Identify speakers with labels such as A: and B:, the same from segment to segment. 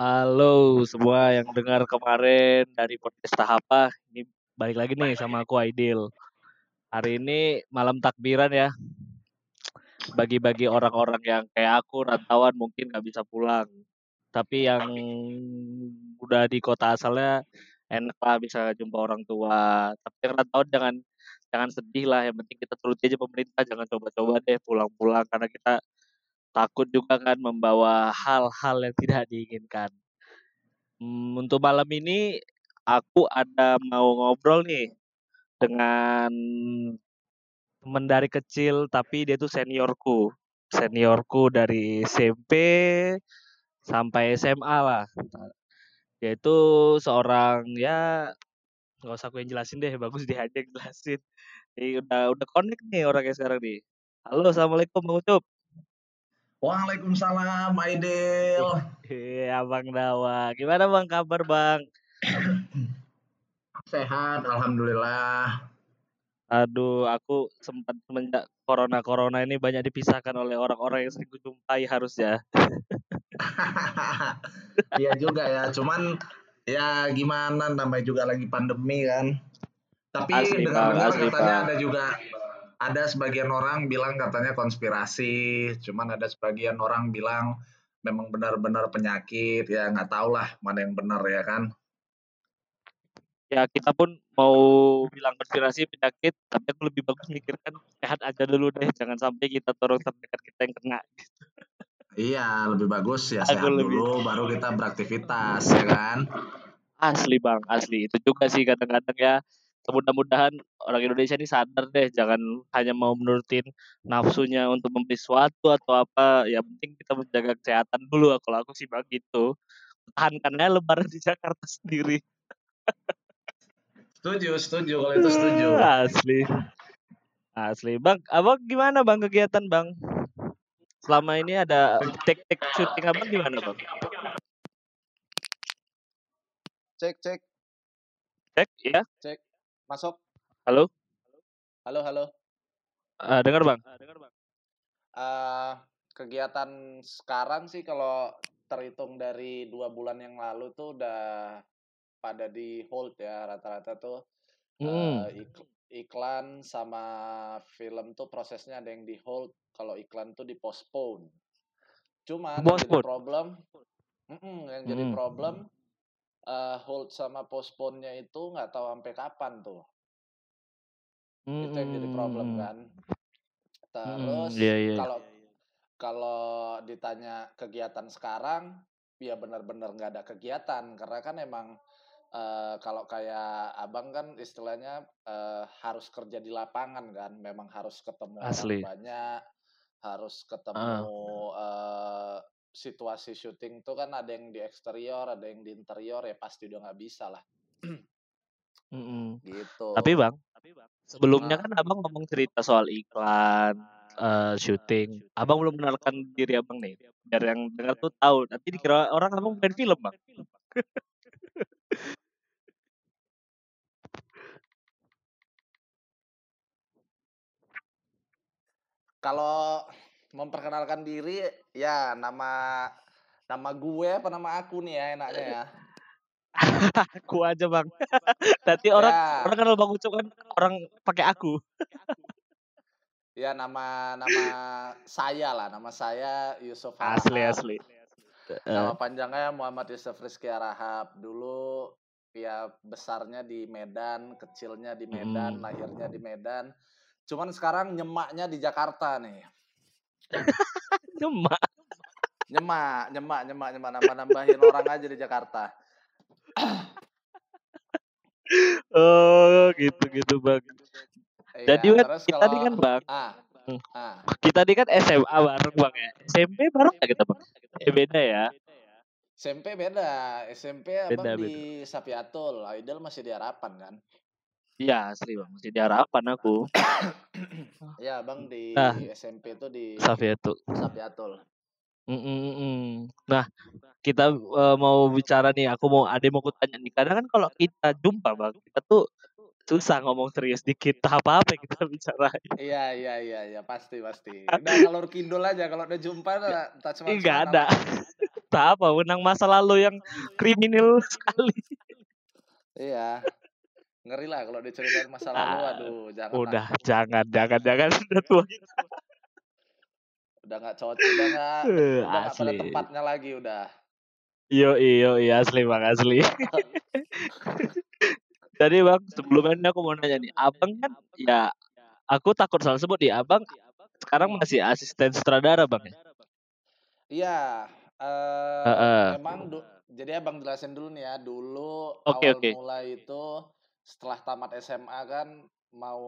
A: Halo semua yang dengar kemarin dari podcast Tahapa. Ini balik lagi nih sama aku Aidil. Hari ini malam takbiran ya. Bagi-bagi orang-orang yang kayak aku rantauan mungkin nggak bisa pulang. Tapi yang udah di kota asalnya enak lah bisa jumpa orang tua. Tapi yang rantauan jangan jangan sedih lah. Yang penting kita turuti aja pemerintah. Jangan coba-coba deh pulang-pulang karena kita takut juga kan membawa hal-hal yang tidak diinginkan. Hmm, untuk malam ini aku ada mau ngobrol nih dengan teman dari kecil tapi dia tuh seniorku. Seniorku dari SMP sampai SMA lah. Dia itu seorang ya nggak usah aku yang jelasin deh, bagus dia aja jelasin. Jadi udah udah connect nih orangnya sekarang nih. Halo, assalamualaikum Bang Ucup.
B: Waalaikumsalam, Aidil.
A: Iya, Bang Dawa. Gimana Bang kabar Bang?
B: Sehat, alhamdulillah.
A: Aduh, aku sempat semenjak corona-corona ini banyak dipisahkan oleh orang-orang yang sering kujumpai harusnya.
B: Iya juga ya, cuman ya gimana namanya juga lagi pandemi kan. Tapi dengar-dengar katanya
A: Bang.
B: ada juga ada sebagian orang bilang katanya konspirasi, cuman ada sebagian orang bilang memang benar-benar penyakit, ya nggak tahu lah mana yang benar ya kan.
A: Ya kita pun mau bilang konspirasi penyakit, tapi aku lebih bagus mikirkan sehat aja dulu deh, jangan sampai kita turun terdekat kita yang kena.
B: Iya, lebih bagus ya
A: Aku
B: sehat
A: lebih-
B: dulu, baru kita beraktivitas ya kan.
A: Asli Bang, asli. Itu juga sih kadang-kadang ya. Mudah-mudahan orang Indonesia ini sadar deh, jangan hanya mau menurutin nafsunya untuk membeli sesuatu atau apa. Ya penting kita menjaga kesehatan dulu. Kalau aku sih bang gitu. Tahankannya lebaran di Jakarta sendiri.
B: Setuju, setuju kalau itu setuju.
A: Asli. Asli. Bang, abang gimana bang kegiatan bang? Selama ini ada tek-tek syuting abang gimana bang?
C: Cek, cek,
A: Cek, ya.
C: Masuk.
A: Halo?
C: Halo, halo.
A: Eh, dengar bang?
C: Eh, kegiatan sekarang sih kalau terhitung dari dua bulan yang lalu tuh udah pada di hold ya rata-rata tuh
A: Hmm.
C: eh, ik- iklan sama film tuh prosesnya ada yang di hold kalau iklan tuh di postpone. Cuman yang jadi problem, Mm-mm, yang jadi
A: Mm.
C: problem eh, hold sama postpone-nya itu nggak tahu sampai kapan tuh. itu yang jadi problem
A: Hmm.
C: kan terus
A: iya, iya.
C: kalau kalau ditanya kegiatan sekarang ya benar-benar nggak ada kegiatan karena kan emang eh, kalau kayak abang kan istilahnya eh, harus kerja di lapangan kan memang harus ketemu
A: Asli.
C: orang banyak harus ketemu eh, situasi syuting tuh kan ada yang di eksterior ada yang di interior ya pasti udah nggak bisa lah
A: Mm-mm.
C: gitu
A: Tapi bang, sebelumnya kan abang ngomong cerita soal iklan, eh, syuting. Abang belum mengenalkan diri abang nih. Biar yang dengar tuh tahu. Nanti dikira orang abang main film bang.
C: Kalau memperkenalkan diri ya nama nama gue apa nama aku nih ya enaknya ya.
A: Aku aja bang. Nanti orang
C: Ya.
A: orang kalau bang ucap kan orang pakai aku.
C: Ya nama nama saya lah, nama saya Yusuf
A: Asli asli. Eh,
C: Nama panjangnya Muhammad Yusuf Rizky Arahap. Dulu ya besarnya di Medan, kecilnya di Medan,
A: Mm.
C: lahirnya di Medan. Cuman sekarang nyemaknya di Jakarta nih.
A: cuma
C: Nyemak, nyemak, nyemak, nyemak nambah-nambahin orang aja di Jakarta.
A: oh gitu gitu bang.
C: Iya,
A: Jadi kan kita
C: kalau-
A: kan bang,
C: ah,
A: Hmm.
C: ah,
A: kita nih kan SMA bareng bang ya. SMP bareng nggak kita bang? Eh beda ya.
C: SMP beda. SMP abang
A: Beda,
C: di Sapiatul, Aidil masih di Harapan kan?
A: Iya asli bang. Masih di harapan aku.
C: Ya, abang di
A: Ah.
C: SMP itu di
A: Safia tuh.
C: Sapiatul.
A: Mm, mm, mm, mm. Nah, kita eh, mau bicara nih. Aku mau ada mau kutanya nih. Kadang kan kalau kita jumpa bang, kita tuh susah ngomong serius dikit. Apa apa kita bicara.
C: Iya, iya, iya, iya, pasti, pasti. Udah ngalor kidul aja kalau udah jumpa udah tak cuma
A: Enggak ada. cerita apa menang masa lalu yang kriminal sekali.
C: Iya. Ngeri lah kalau diceritain masa lalu,
A: Ah,
C: aduh jangan
A: Udah,
C: lah.
A: jangan, jangan, jangan sudah tua.
C: Udah nggak cocok, udah nggak,
A: Eh,
C: udah nggak pada tempatnya lagi udah.
A: Yo, yo, iya asli bang asli. Jadi bang, sebelumnya aku mau nanya nih, abang kan ya, aku takut salah sebut ya, abang sekarang masih asisten sutradara bang ya?
C: Iya, eh
A: Heeh.
C: memang du- jadi abang jelasin dulu nih ya. Dulu
A: Oke,
C: awal
A: oke.
C: mulai itu setelah tamat SMA kan mau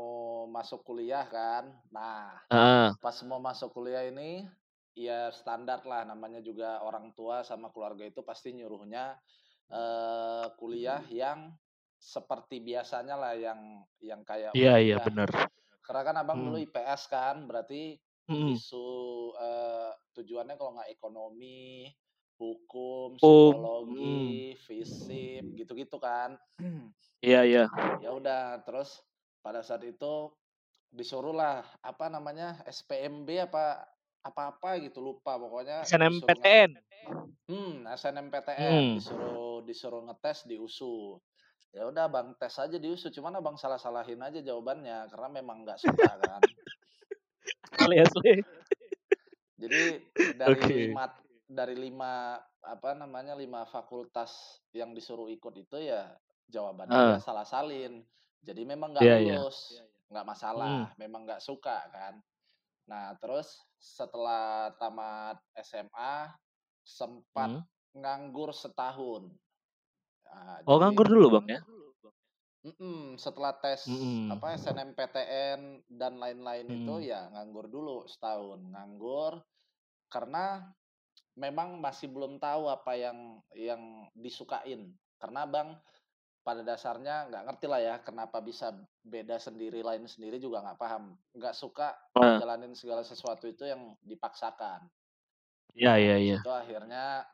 C: masuk kuliah kan. Nah,
A: Heeh.
C: pas mau masuk kuliah ini ya standar lah namanya juga orang tua sama keluarga itu pasti nyuruhnya eh kuliah yang seperti biasanya lah yang yang kayak
A: Iya, iya benar.
C: Karena kan abang dulu
A: Hmm.
C: IPS kan, berarti
A: Hmm.
C: isu eh, tujuannya kalau nggak ekonomi, hukum, psikologi, fisip, gitu-gitu kan.
A: Iya, iya.
C: Ya udah, terus pada saat itu disuruh lah apa namanya SPMB apa apa-apa gitu lupa pokoknya
A: SNMPTN.
C: hmm SNMPTN
A: Hmm.
C: disuruh disuruh ngetes di USU ya udah bang tes aja di USU cuman abang salah-salahin aja jawabannya karena memang nggak suka kan
A: Asli, asli.
C: Jadi dari
A: Oke.
C: lima dari lima apa namanya lima fakultas yang disuruh ikut itu ya jawabannya
A: Ah.
C: dia salah salin. Jadi memang nggak
A: Iya, iya.
C: lulus, nggak
A: Hmm.
C: masalah, memang nggak suka kan. Nah terus setelah tamat SMA sempat
A: Hmm.
C: nganggur setahun. Nah,
A: Oh,
C: jadi
A: nganggur dulu bang ya?
C: Mm-mm, setelah tes
A: Hmm.
C: apa SNMPTN dan lain-lain itu
A: Hmm.
C: ya nganggur dulu setahun nganggur karena memang masih belum tahu apa yang yang disukain karena bang pada dasarnya nggak ngerti lah ya kenapa bisa beda sendiri lain sendiri juga nggak paham nggak suka
A: Ah.
C: jalanin segala sesuatu itu yang dipaksakan
A: iya,
C: di
A: iya.
C: situ akhirnya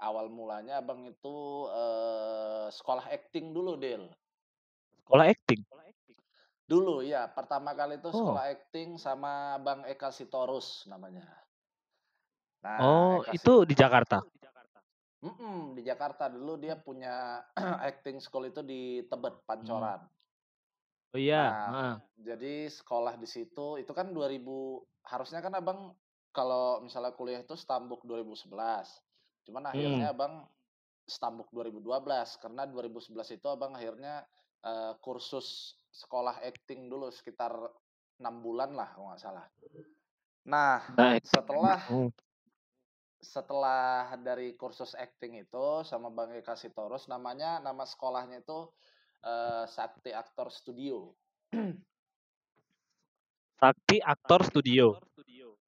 C: awal mulanya abang itu eh, sekolah acting dulu Del
A: Sekolah acting.
C: Dulu ya, pertama kali itu
A: Oh.
C: sekolah acting sama Bang Eka Sitorus namanya. Nah,
A: Oh, itu di Jakarta.
C: Mm-mm, di Jakarta dulu dia punya acting school itu di Tebet,
A: Hmm.
C: Pancoran.
A: Oh iya.
C: Nah,
A: heeh.
C: jadi sekolah di situ itu kan 2000 harusnya kan Abang kalau misalnya kuliah itu stambuk 2011. Cuman
A: Hmm.
C: akhirnya Abang stambuk 2012 karena 2011 itu Abang akhirnya eh, kursus sekolah acting dulu sekitar enam bulan lah kalau nggak salah. Nah,
A: Nah,
C: setelah
A: oh.
C: Setelah dari kursus acting itu sama Bang Eka Sitorus namanya nama sekolahnya itu eh, Sakti Aktor Studio.
A: Sakti Aktor Studio.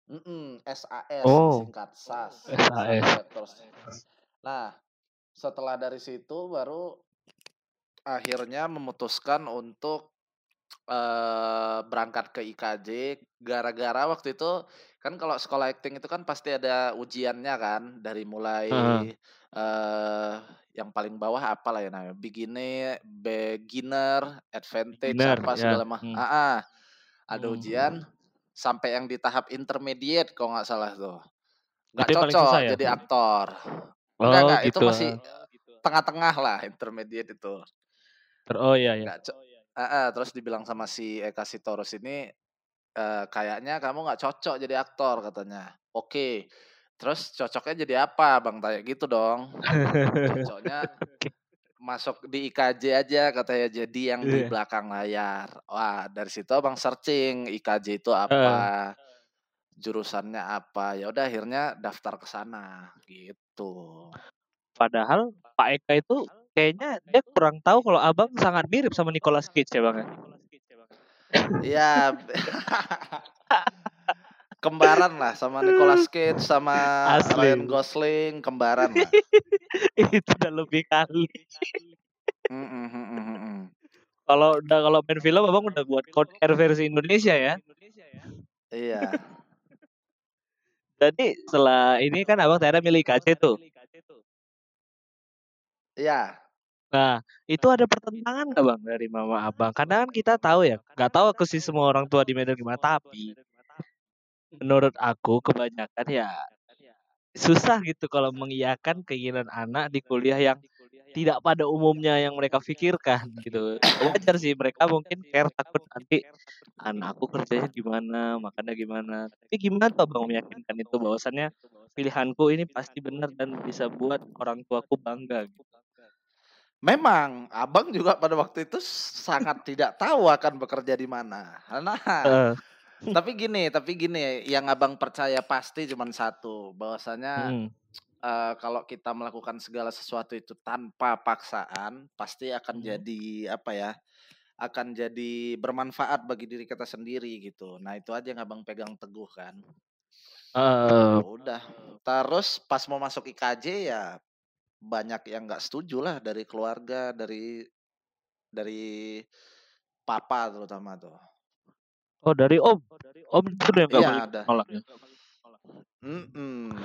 C: Mm-mm, SAS
A: Oh.
C: singkat SAS.
A: SAS.
C: Aktor Studio. Nah, setelah dari situ baru akhirnya memutuskan untuk eh berangkat ke IKJ gara-gara waktu itu kan kalau sekolah acting itu kan pasti ada ujiannya kan dari mulai
A: Heeh.
C: eh yang paling bawah apa lah ya namanya beginner, beginner, advantage
A: Beginner,
C: apa
A: ya.
C: segala mah.
A: Hmm.
C: Ah, ah. ada
A: Hmm.
C: ujian sampai yang di tahap intermediate kalau nggak salah tuh. Nggak
A: Itu
C: cocok
A: susah ya?
C: jadi aktor. Enggak
A: Oh,
C: enggak itu
A: gitu.
C: masih tengah-tengah lah intermediate itu.
A: Ter- Oh iya, iya.
C: Nggak co- Ah, ah, terus dibilang sama si Eka Sitorus ini eh, kayaknya kamu nggak cocok jadi aktor katanya. Oke. Terus cocoknya jadi apa, Bang? Tanya gitu dong. Cocoknya masuk di IKJ aja katanya jadi yang di
A: Iya.
C: belakang layar. Wah, dari situ Abang searching IKJ itu apa, jurusannya apa. Ya udah akhirnya daftar ke sana gitu.
A: Padahal Pak Eka itu kayaknya dia kurang tahu kalau abang sangat mirip sama Nicolas Cage ya bang ya?
C: Iya. kembaran lah sama Nicolas Cage sama
A: Asli.
C: Ryan Gosling kembaran lah.
A: itu udah lebih kali.
C: Mm, mm, mm.
A: Kalau udah kalau main film abang udah buat konser versi Indonesia ya.
C: Iya.
A: Jadi setelah ini kan abang ternyata milih IKC tuh.
C: Iya.
A: Nah itu ada pertentangan nggak bang dari mama abang? Karena kan kita tahu ya, nggak tahu aku sih semua orang tua di Medan gimana. Tapi menurut aku kebanyakan ya susah gitu kalau mengiyakan keinginan anak di kuliah yang tidak pada umumnya yang mereka pikirkan gitu. Wajar sih mereka mungkin care takut nanti anakku kerjanya gimana, makannya gimana. Tapi gimana tuh Abang meyakinkan itu bahwasannya pilihanku ini pasti benar dan bisa buat orang tuaku bangga gitu.
C: Memang, abang juga pada waktu itu sangat tidak tahu akan bekerja di mana. Nah,
A: Heeh.
C: tapi gini, tapi gini, yang abang percaya pasti cuma satu, bahwasanya
A: Mhm.
C: eh, kalau kita melakukan segala sesuatu itu tanpa paksaan, pasti akan
A: Mhm.
C: jadi apa ya? Akan jadi bermanfaat bagi diri kita sendiri gitu. Nah itu aja yang abang pegang teguh kan.
A: Heeh.
C: Ya udah. Terus pas mau masuk IKJ ya banyak yang nggak setuju lah dari keluarga, dari dari papa terutama tuh.
A: Oh dari om? Om itu yang nggak
C: Iya ada. Mm-mm.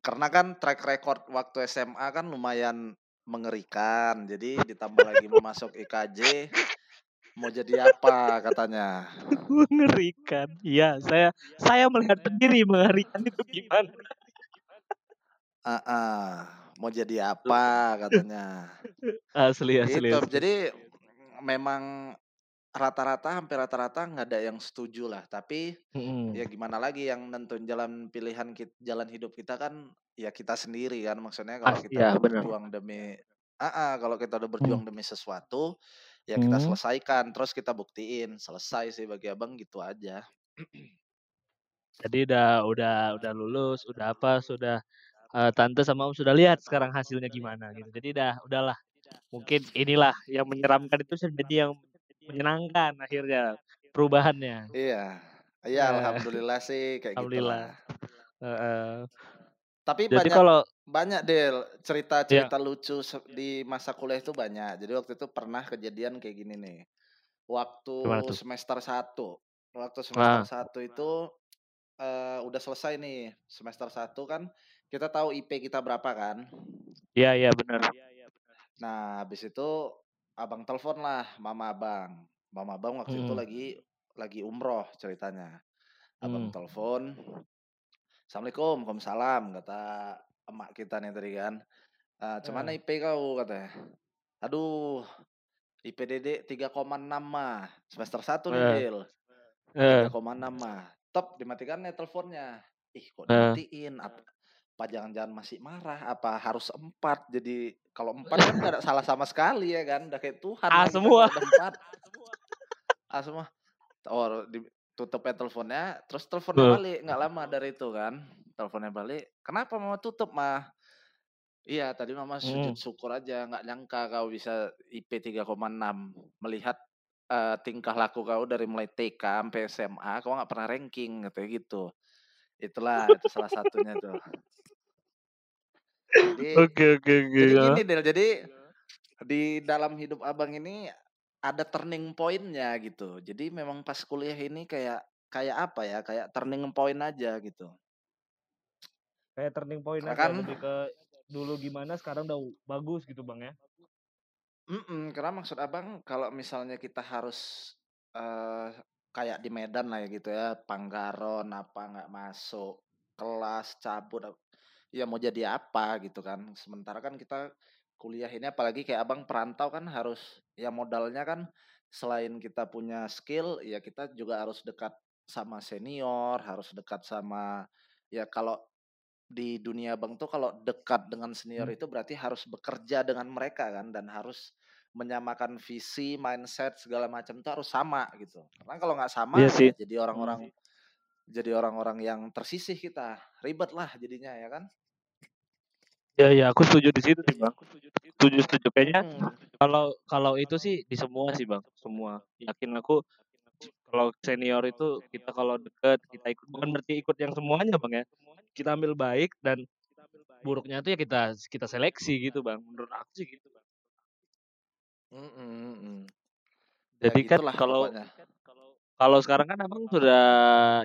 C: Karena kan track record waktu SMA kan lumayan mengerikan. Jadi ditambah lagi mau masuk IKJ, mau jadi apa katanya.
A: Mengerikan. Iya, saya saya melihat sendiri mengerikan itu gimana.
C: Ah, ah. mau jadi apa katanya.
A: Asli asli
C: Gitu.
A: asli.
C: Jadi memang rata-rata hampir rata-rata nggak ada yang setuju lah. Tapi ya
A: Mhm.
C: gimana lagi yang nentuin jalan pilihan kit jalan hidup kita kan ya kita sendiri kan. Maksudnya kalau
A: Pasti
C: kita
A: ya
C: berjuang demi ah, ah, kalau kita udah
A: Mmm.
C: berjuang demi sesuatu ya kita
A: Mhm.
C: selesaikan, terus kita buktiin. Selesai sih bagi Abang gitu aja.
A: Jadi udah udah udah lulus, udah apa, sudah eee, tante sama om sudah lihat sekarang hasilnya gimana gitu. Jadi udah udahlah, mungkin inilah yang menyeramkan itu jadi yang menyenangkan akhirnya perubahannya.
C: Iya. Iya
A: Nah,
C: alhamdulillah sih kayak
A: alhamdulillah.
C: gitulah.
A: Heeh.
C: Tapi
A: Jadi
C: banyak
A: kalau
C: banyak Del
A: Iya.
C: cerita-cerita lucu se di masa kuliah itu banyak. Jadi waktu itu pernah kejadian kayak gini nih. Waktu semester 1, waktu semester
A: Ah.
C: 1 itu eee, udah selesai nih semester 1 kan kita tahu IP kita berapa kan.
A: Iya iya benar.
C: Nah habis itu Abang telepon lah mama Abang. Mama Abang waktu itu
A: Mhm.
C: lagi lagi umroh ceritanya. Abang
A: Mmm.
C: telepon, "Assalamualaikum." "Waalaikumsalam," kata emak kita nih tadi kan. Eee, "Cemana
A: Heeh.
C: IP kau?" katanya. "Aduh, IP Dedek 3,6 Mah." Semester 1 nih
A: Heeh.
C: Del.
A: Heeh.
C: 3,6 Mah. Tep dimatikan nih teleponnya. Ih kok
A: Heeh.
C: dimatiin? Ap apa jangan-jangan masih marah? Apa harus 4? Jadi kalau 4 kan ada salah sama sekali ya kan. Udah kayak Tuhan
A: A
C: lah kita
A: semua.
C: kalau udah 4. A semua. Oh di tutupnya teleponnya, terus teleponnya balik, nggak lama dari itu kan. Teleponnya balik, "Kenapa Mama tutup, Mah?" "Iya tadi Mama sujud
A: Mhm.
C: syukur aja, nggak nyangka kau bisa IP 3,6. Melihat, eee, tingkah laku kau dari mulai TK sampai SMA, kau nggak pernah ranking," katanya gitu. Itulah, itu salah satunya tuh. Jadi
A: Oke oke oke,
C: jadi gini Del, jadi di dalam hidup Abang ini ada turning point-nya gitu. Jadi memang pas kuliah ini kayak kayak apa ya, kayak turning point aja gitu.
A: Kayak turning point
C: Karena
A: aja,
C: kan
A: lebih ke dulu gimana sekarang udah bagus gitu Bang ya?
C: Mhm, karena maksud Abang kalau misalnya kita harus, eee, kayak di Medan lah ya gitu ya, Panggaron apa nggak masuk kelas, cabut ya mau jadi apa gitu kan. Sementara kan kita kuliah ini apalagi kayak Abang perantau kan harus ya modalnya kan selain kita punya skill, ya kita juga harus dekat sama senior, harus dekat sama ya kalau di dunia Abang tuh kalau dekat dengan senior
A: Mmm.
C: itu berarti harus bekerja dengan mereka kan dan harus menyamakan visi, mindset, segala macam tuh harus sama gitu. Karena kalau nggak sama
A: Iya sih.
C: ya jadi orang-orang jadi orang-orang yang tersisih kita, ribet lah jadinya ya kan.
A: Iya iya, aku setuju di situ sih Bang. Setuju setuju. Kayaknya
C: Mhm.
A: kalau kalau itu sih di semua sih Bang, semua. Yakin aku kalau senior itu kita kalau deket, kita ikut bukan berarti ikut yang semuanya Bang ya. Kita ambil baik dan buruknya tuh ya kita kita seleksi gitu Bang, menurut aku sih gitu Bang.
C: Mhm. Ya
A: Jadi kan
C: gitulah
A: kalau
C: pokoknya.
A: Kalau sekarang kan Abang sudah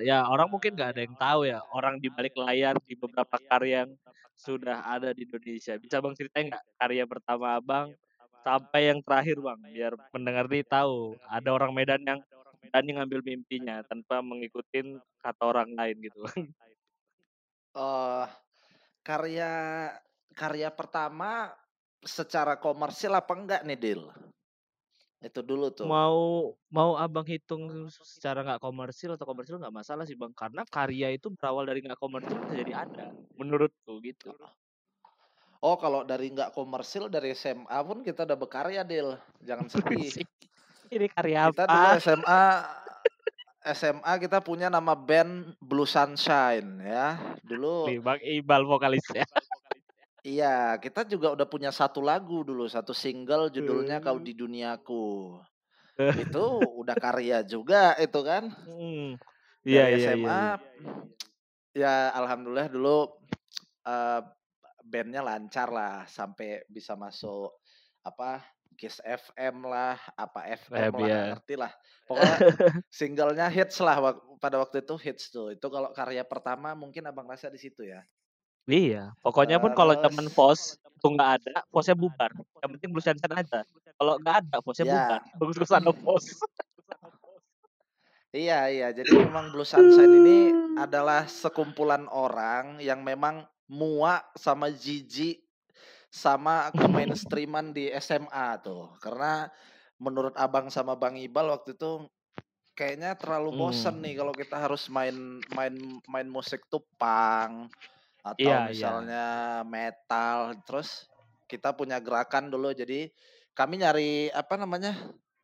A: ya orang mungkin nggak ada yang tahu ya, orang di balik layar di beberapa karya yang sudah ada di Indonesia. Bisa Abang ceritain nggak karya pertama Abang sampai yang terakhir Bang? Biar pendengar nih tahu, ada orang Medan yang berani ngambil mimpinya tanpa mengikutin kata orang lain gitu Bang.
C: Eh karya karya pertama secara komersil apa enggak nih, Dil? Itu dulu tuh.
A: Mau mau Abang hitung secara nggak komersil atau komersil nggak masalah sih, Bang. Karena karya itu berawal dari nggak komersil bisa jadi ada, menurutku gitu.
C: Oh, kalau dari nggak komersil dari SMA pun kita udah berkarya, Dil. Jangan sedih.
A: Ini karya
C: Kita dulu
A: apa?
C: SMA SMA kita punya nama band Blue Sunshine ya. Dulu
A: Nih, Bang Ibal vokalisnya.
C: Iya, kita juga udah punya satu lagu dulu, satu single judulnya Kau
A: Hmm.
C: di Duniaku. Itu udah karya juga itu kan.
A: Hmm. Iya, iya, iya.
C: SMA
A: iya.
C: ya alhamdulillah dulu eh, bandnya lancar lah sampai bisa masuk apa Kiss FM lah, apa FM
A: FM,
C: lah,
A: iya.
C: ngerti lah. Pokoknya singlenya hits lah pada waktu itu hits tuh. Itu kalau karya pertama mungkin abang rasa di situ ya.
A: Iya, pokoknya pun kalau
C: Terus-
A: pos itu nggak ada, posnya bubar. Yang penting Blue Sunshine ada. Kalau nggak ada, posnya
C: Ya.
A: bubar. Bagus ada pos.
C: Iya iya, jadi memang Blue Sunshine ini adalah sekumpulan orang yang memang muak sama jijik sama ke mainstreaman di SMA tuh. Karena menurut Abang sama Bang Ibal waktu itu kayaknya terlalu bosen
A: Hmm.
C: nih kalau kita harus main main main musik tuh punk atau
A: Iya, iya.
C: misalnya metal. Terus kita punya gerakan dulu jadi kami nyari apa namanya?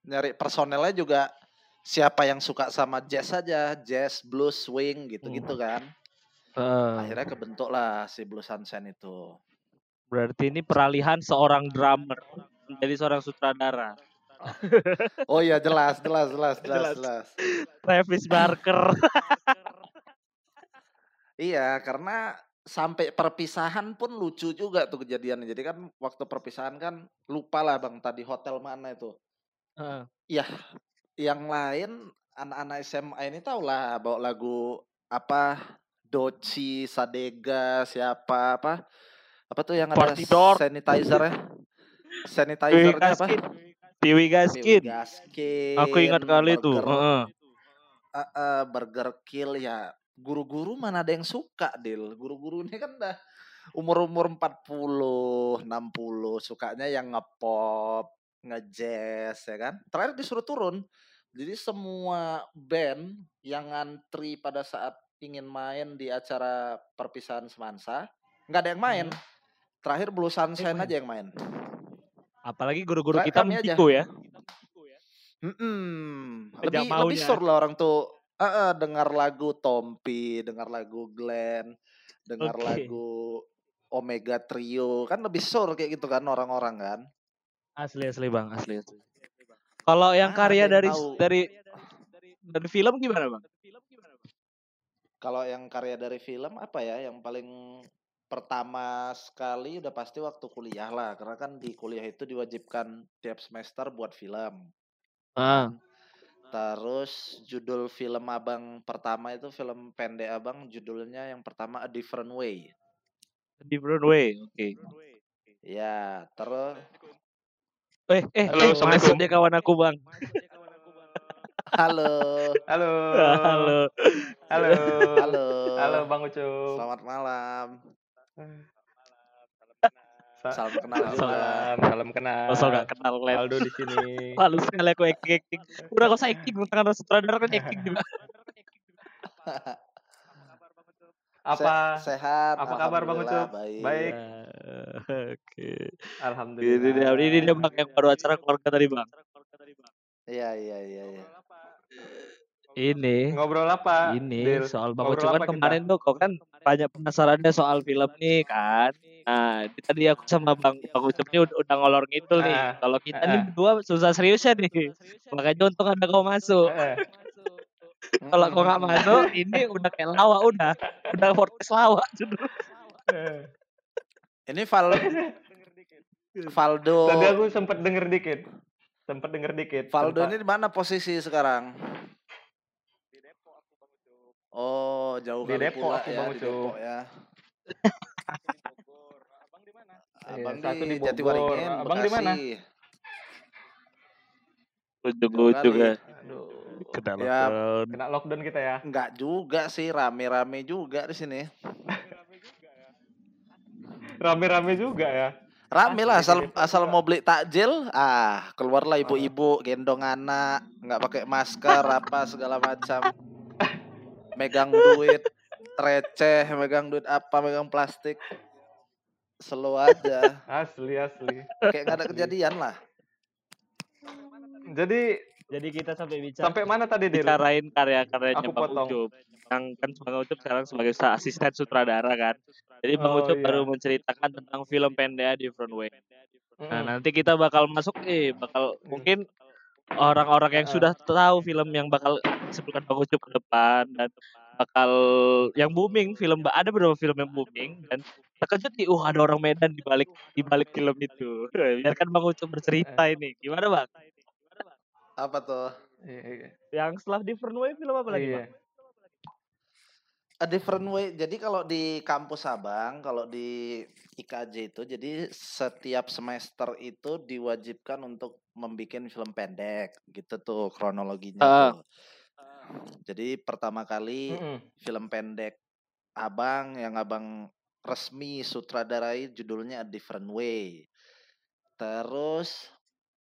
C: Nyari personelnya juga siapa yang suka sama jazz saja, jazz, blues, swing gitu-gitu kan.
A: Heeh.
C: Akhirnya kebentuk lah si Blue Sunshine itu.
A: berarti ini peralihan seorang drummer menjadi seorang sutradara.
C: Oh iya jelas, jelas, jelas, jelas,
A: Jelas.
C: jelas.
A: Travis Barker.
C: Iya, karena sampai perpisahan pun lucu juga tuh kejadiannya. Jadi kan waktu perpisahan kan lupa lah bang tadi hotel mana itu.
A: Heeh.
C: Iya, yang lain anak-anak SMA ini tahu lah bawa lagu apa Doci, Sadega, siapa apa apa tuh yang ada
A: Party Dog.
C: sanitizer ya?
A: Dewi
C: Sanitizernya apa?
A: Dewi Gaskin.
C: Gaskin.
A: Aku ingat kali itu.
C: Burger,
A: Heeh.
C: eh, eh, Burger Kill ya. Guru-guru mana ada yang suka, Dil. Guru-guru ini kan udah umur-umur 40, 60, sukanya yang ngepop, ngejazz ya kan. Terakhir disuruh turun. Jadi semua band yang ngantri pada saat ingin main di acara perpisahan semansa, nggak ada yang main. Terakhir Blue Sunshine
A: main.
C: aja yang main.
A: Apalagi guru-guru kita mendiko ya.
C: Mm-mm.
A: Sejak
C: Lebih lebih sur lah orang tuh eh, eh, dengar lagu Tompi, dengar lagu Glenn, dengar
A: Oke.
C: lagu Omega Trio, kan lebih sur kayak gitu kan orang-orang kan.
A: Asli asli bang, asli asli. Kalau yang
C: Mana
A: karya dari
C: tahu?
A: dari dari film gimana bang?
C: Kalau yang karya dari film apa ya yang paling pertama sekali udah pasti waktu kuliah lah karena kan di kuliah itu diwajibkan tiap semester buat film.
A: Ah,
C: Terus judul film abang pertama itu film pendek abang judulnya yang pertama A Different Way.
A: different way. Oke.
C: Ya, terus
A: Eh eh
D: Halo,
A: eh
D: Assalamualaikum.
A: masuk dia kawan aku bang.
C: halo,
D: Halo.
A: Halo.
D: Halo.
C: halo,
D: Halo Bang Ucup.
C: selamat malam.
D: Sa-
C: Salam kenal.
D: Salam, salam kenal.
A: Masa gak kenal Glenn.
D: Aldo di sini.
A: Lalu sekali aku acting acting. Udah gak usah acting, tangan sutradara kan acting juga.
D: Apa?
C: Se- sehat?
D: apa kabar, Bang Ucup?
C: Baik.
D: Baik.
A: Eh, Oke.
D: Alhamdulillah.
A: Ini dia, ini dia bang yang baru acara keluarga tadi bang.
C: Iya, iya, iya, iya.
A: Ini,
D: Ngobrol apa?
A: ini
D: Dil?
A: soal bang
D: kita?
A: kemarin tuh kok kan banyak penasarannya soal film nih kan. Nah, ini tadi aku sama bang bang Ucup ini udah, udah ngolor ngidul nih.
D: Ah,
A: Kalau kita nih
D: ah.
A: berdua susah seriusnya nih. Makanya untung ada kau masuk.
D: Eh,
A: Kalau kau nggak masuk, ini udah kayak lawa udah, udah podcast lawa.
D: eh.
C: Ini Val Valdo
D: Tadi aku sempat denger dikit. Sempat denger dikit.
C: Valdo ini di mana posisi sekarang? Oh, jauh
D: Di Depok
C: pula
D: aku,
C: ya,
D: Bang
C: di
D: Ucup.
C: Depok ya.
D: Iya,
C: Abang
D: satu
C: di
D: di Bogor.
C: Jatiwaringin,
D: Abang di mana?
A: Ujung-ujung ya. Kena
C: Ya.
A: lockdown.
D: Kena lockdown kita ya.
C: Enggak juga sih, rame-rame juga di sini.
D: Rame-rame juga ya.
C: Rame lah asal asal mau beli takjil, ah keluarlah ibu-ibu gendong anak, nggak pakai masker apa segala macam. Megang duit receh, megang duit apa, megang plastik. Slow aja,
D: Asli, asli.
C: kayak nggak ada kejadian lah.
D: Jadi
A: Jadi kita sampai bicara
D: sampai mana tadi, Dil?
A: bicarain karya-karyanya Bang
D: potong.
A: Ucup. Yang kan Bang Ucup sekarang sebagai asisten sutradara kan. Jadi Bang
D: Oh,
A: Ucup
D: iya.
A: baru menceritakan tentang film pendek Different Way. Nah,
D: Mm.
A: nanti kita bakal masuk nih, bakal
D: Hmm.
A: mungkin orang-orang yang
D: Ah.
A: sudah tahu film yang bakal disebutkan Bang Ucup ke depan dan bakal yang booming film ada beberapa film yang booming dan terkejut nih, uh ada orang Medan di balik di balik film itu. Biarkan Bang Ucup bercerita ini. Gimana, Bang?
C: Apa tuh?
D: Iya, iya.
A: Yang setelah Different Way film apa lagi,
D: Iya.
A: Bang?
C: A different way. Jadi kalau di kampus Abang, kalau di IKJ itu, jadi setiap semester itu diwajibkan untuk membuat film pendek, gitu tuh kronologinya
A: Ah.
C: tuh. Jadi pertama kali
D: Mm-mm.
C: film pendek Abang yang Abang resmi sutradarai judulnya A Different Way. Terus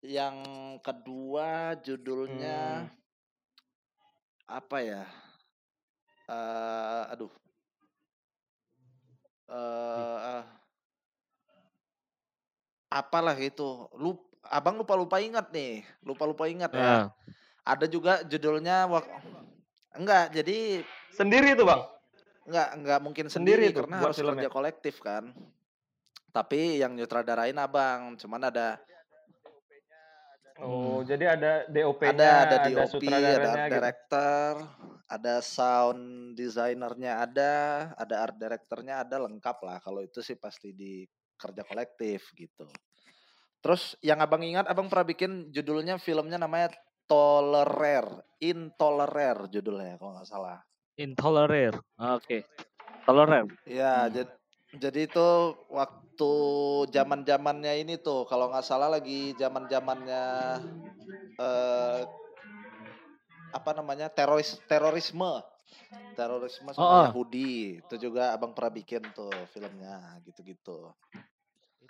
C: yang kedua judulnya
D: Hmm.
C: apa ya? Eh, aduh. Eh, ah. apalah itu. Lup, Abang lupa-lupa ingat nih. Lupa-lupa ingat ya.
A: Ah.
C: Ada juga judulnya wak- enggak, jadi
D: Sendiri itu, Bang.
C: Enggak, enggak mungkin
D: Sendiri
C: sendiri, karena harus
D: filmnya.
C: kerja kolektif kan. Tapi yang nyutradarain abang, cuman ada
D: Oh, jadi ada DOP-nya,
C: ada ada
D: ada
C: DOP, ada
D: sutradaranya
C: art
D: gitu.
C: director, ada sound designernya ada, ada art directornya ada lengkap lah. Kalau itu sih pasti di kerja kolektif gitu. Terus yang abang ingat, abang pernah bikin judulnya filmnya namanya Tolerer, Intolerer judulnya kalau nggak salah.
A: Intolerer. Oke. Tolerer.
C: Ya, jadi jadi itu waktu zaman zamannya ini tuh, kalau nggak salah lagi zaman zamannya eh, apa namanya teroris terorisme, terorisme sama
A: Oh, oh.
C: Yahudi. Itu juga abang pernah bikin tuh filmnya, gitu-gitu.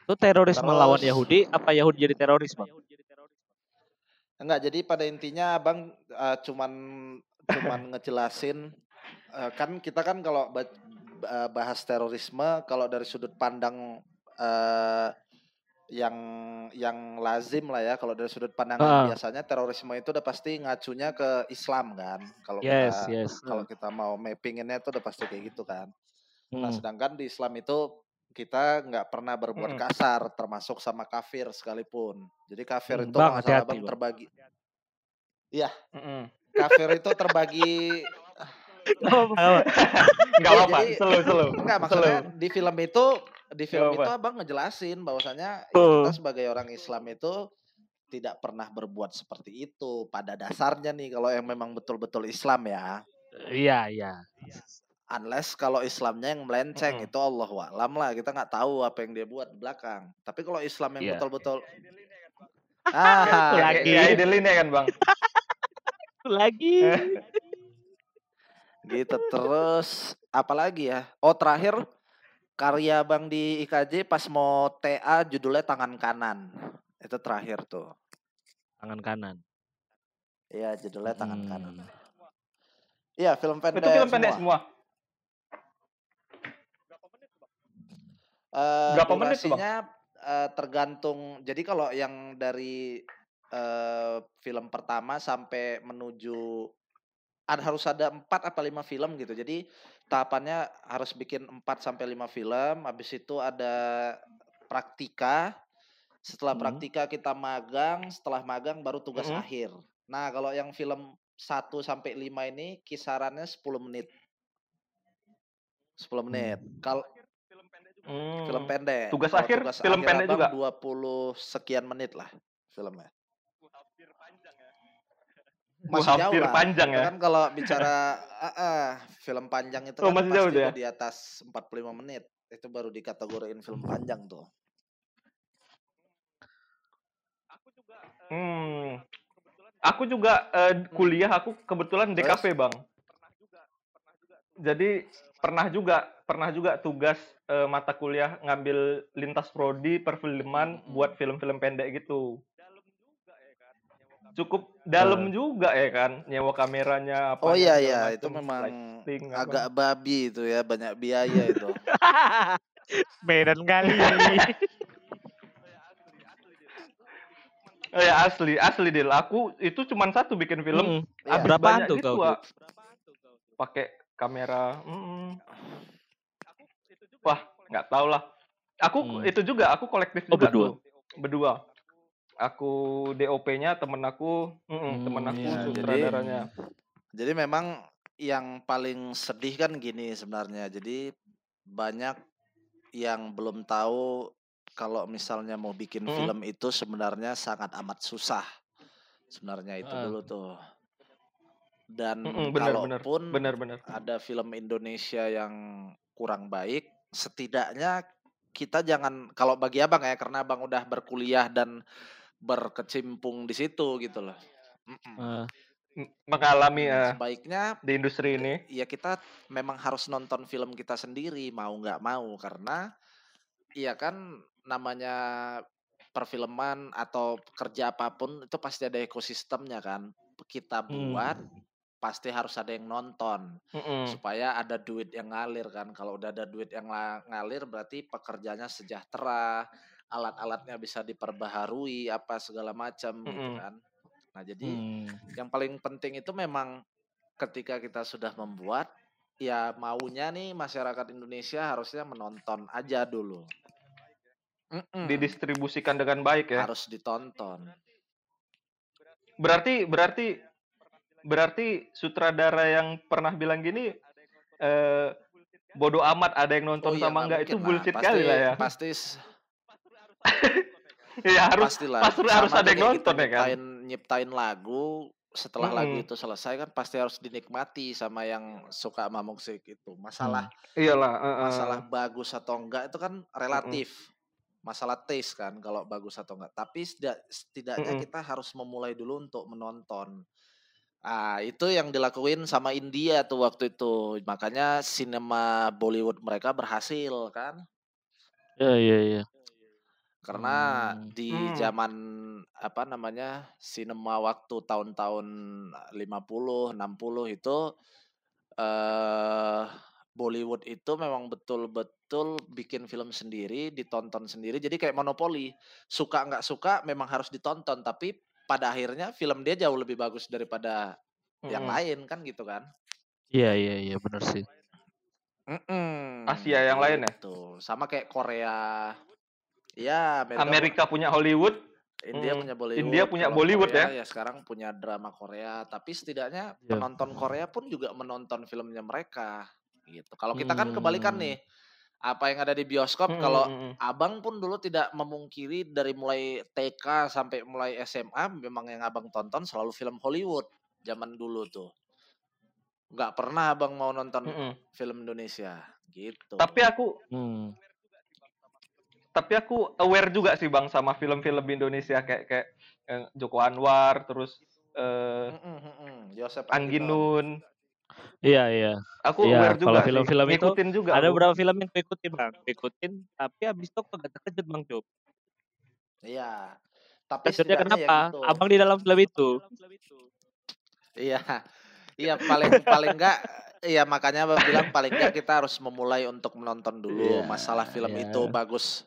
A: Itu terorisme lawan
C: Terus-
A: Yahudi apa Yahudi jadi teroris, Bang?
C: Enggak, jadi pada intinya abang eh, cuman cuman ngejelasin eh, kan kita kan kalau ba- bahas terorisme kalau dari sudut pandang eh, yang yang lazim lah ya kalau dari sudut pandang
A: Ah.
C: biasanya terorisme itu udah pasti ngacunya ke Islam kan kalau
A: Yes,
C: kita
A: yes.
C: kalau kita mau mappinginnya itu udah pasti kayak gitu kan nah
A: Hmm.
C: sedangkan di Islam itu kita nggak pernah berbuat
D: Mm-mm.
C: kasar termasuk sama kafir sekalipun jadi kafir
A: Hmm,
C: itu
A: Bang,
C: nggak
A: hati-hati,
C: abang
A: Bang.
C: terbagi
D: Mm-mm.
C: kafir itu terbagi
A: apa-apa.
D: Nggak
C: Iya,
D: apa-apa, slow, slow.
C: enggak maksudnya di film itu di film
D: Nggak
C: itu
D: apa.
C: abang ngejelasin bahwasanya ya
A: Oh.
C: kita sebagai orang Islam itu tidak pernah berbuat seperti itu pada dasarnya nih kalau yang memang betul-betul Islam ya
A: Iya, iya.
C: Unless kalau Islamnya yang melenceng
D: Mm-mm.
C: itu Allah alam lah kita nggak tahu apa yang dia buat di belakang tapi kalau Islam yang
A: Iya.
C: betul-betul ah
A: Lagi.
D: Idelin ya kan, Bang?
A: Lagi.
C: gitu terus apalagi ya oh terakhir karya bang di IKJ pas mau TA judulnya tangan kanan itu terakhir tuh
A: Tangan kanan.
C: Iya judulnya tangan kanan
A: Hmm.
C: iya film pendek
D: Itu film pendek
C: semua,
D: semua.
C: Eh,
D: Berapa menit tuh, Bang?
C: eh, tergantung. Jadi kalau yang dari eh, film pertama sampai menuju ada harus ada empat apa lima film gitu. Jadi tahapannya harus bikin 4 sampai lima film. Habis itu ada praktika. Setelah
A: Hmm.
C: praktika kita magang setelah magang baru tugas
D: Mm-mm.
C: akhir. Nah kalau yang film 1 sampai 5 ini kisarannya 10 menit. 10 menit. Kalau
D: Hmm.
C: film pendek
D: Tugas
C: Kalau
D: akhir, film pendek
C: abang
D: juga?
C: 20 sekian menit lah filmnya
D: Wah,
C: masih jauh
D: hampir
C: lah.
D: panjang ya.
C: kan kalau bicara ah, ah, film panjang itu
D: Oh,
C: kan
D: masih
C: pasti
D: jauh ya?
C: di atas 45 menit. Itu baru dikategoriin film panjang tuh.
D: Hmm. Aku juga eh, kuliah aku kebetulan DKP, Bang. Jadi pernah juga pernah juga tugas eh, mata kuliah ngambil lintas prodi perfilman
E: Mm-mm.
D: buat film-film pendek gitu. Cukup dalam juga ya kan nyewa kameranya apa
C: Oh iya iya, itu memang
D: lighting, apa.
C: agak babi itu ya, banyak biaya itu.
A: Medan kali.
D: Oh ya asli asli deal. Aku itu cuman satu bikin film
A: Hmm. Berapaan
D: banyak
A: tuh
D: gitu,
A: kau?
D: Wak. pakai kamera. mm. Wah nggak tahu lah. Aku
A: Hmm.
D: itu juga aku kolektif
A: Oh,
D: juga
A: berdua?
D: tuh. Berdua. Aku DOP-nya temen aku, mm-mm,
A: Hmm,
D: temen aku
C: iya, jadi-
D: sutradaranya.
C: Jadi memang yang paling sedih kan gini sebenarnya. Jadi banyak yang belum tahu kalau misalnya mau bikin
D: Mm.
C: film itu sebenarnya sangat amat susah. Sebenarnya itu
A: Ah.
C: dulu tuh. Dan
D: bener, bener,
C: kalaupun
D: Bener-bener.
C: ada film Indonesia yang kurang baik, setidaknya kita jangan kalau bagi abang ya karena abang udah berkuliah dan berkecimpung di situ gitu loh. Mm-mm.
A: Ah,
D: M- Mengalami eh,
C: Sebaiknya
D: di industri ini.
C: ya kita memang harus nonton film kita sendiri mau nggak mau karena iya kan namanya perfilman atau kerja apa pun itu pasti ada ekosistemnya kan kita
A: Hmm.
C: Pasti harus ada yang nonton
D: Mm-mm.
C: supaya ada duit yang ngalir kan kalau udah ada duit yang ngalir berarti pekerjanya sejahtera alat-alatnya bisa diperbaharui apa segala macam gitu
D: Mm-mm.
C: kan nah jadi
A: hmm.
C: yang paling penting itu memang ketika kita sudah membuat ya maunya nih masyarakat Indonesia harusnya menonton aja dulu. Mm-mm.
D: Didistribusikan dengan baik ya.
C: Harus ditonton.
D: Berarti berarti berarti sutradara yang pernah bilang gini eh bodoh amat ada yang nonton
C: Oh iya,
D: sama
C: nggak
D: enggak itu
C: lah.
D: bullshit
C: Pasti-
D: kali lah ya.
C: Pasti
D: ya harus
C: pastilah.
D: pasti harus ada yang nonton ya kan.
C: nyiptain, nyiptain lagu setelah lagu
D: Mm-mm.
C: itu selesai kan pasti harus dinikmati sama yang suka sama musik itu. Masalah
D: Iyalah, eh, eh.
C: masalah bagus atau enggak itu kan relatif. Masalah taste kan kalau bagus atau enggak. Tapi setidak- setidaknya kita harus memulai dulu untuk menonton. Ah, itu yang dilakuin sama India tuh waktu itu. Makanya sinema Bollywood mereka berhasil kan?
A: Ya, ya, ya.
C: Karena
A: Hmm.
C: di
D: Hmm.
C: zaman apa namanya? sinema waktu tahun-tahun 50, 60 itu eh Bollywood itu memang betul-betul bikin film sendiri, ditonton sendiri. Jadi kayak monopoli. Suka nggak suka memang harus ditonton, tapi pada akhirnya film dia jauh lebih bagus daripada yang
D: Mm-mm.
C: lain kan gitu kan.
A: Iya, iya, iya, benar sih.
C: Mm-mm,
D: Asia yang lain ya?
C: gitu. Sama kayak Korea. Ya, Amerika,
D: Amerika punya Hollywood,
C: India
D: Hmm,
C: punya Bollywood.
D: India punya
C: kalau
D: Bollywood
C: Korea ya. sekarang punya drama Korea, tapi setidaknya
A: Iya.
C: penonton Korea pun juga menonton filmnya mereka gitu. Kalau kita kan kebalikan
A: Hmm.
C: nih. Apa yang ada di bioskop
D: Mm-mm,
C: kalau
D: mm-mm.
C: Abang pun dulu tidak memungkiri dari mulai TK sampai mulai SMA memang yang Abang tonton selalu film Hollywood zaman dulu tuh. Nggak pernah Abang mau nonton
D: Mm-mm.
C: film Indonesia gitu.
D: tapi aku
A: Hmm.
D: tapi aku aware juga sih bang sama film-film Indonesia kayak kayak eh, Joko Anwar terus eh,
C: Mm-mm, mm-mm. Joseph
D: Angginun
A: Iya, iya.
D: aku
A: Iya,
D: aware
A: kalau
D: juga sih.
A: film-film itu
D: juga
A: Ada
D: aku.
A: beberapa film yang ikutin, Bang. Ikutin, tapi abis itu kagak terkejut, Bang Cuk.
C: Iya. Tapi
A: Terkejutnya
C: setidaknya
A: kenapa?
C: ya gitu.
A: Abang di dalam film itu.
C: Iya. Iya paling paling enggak iya makanya Abang bilang paling enggak kita harus memulai untuk menonton dulu
A: Iya,
C: masalah film
A: iya.
C: itu bagus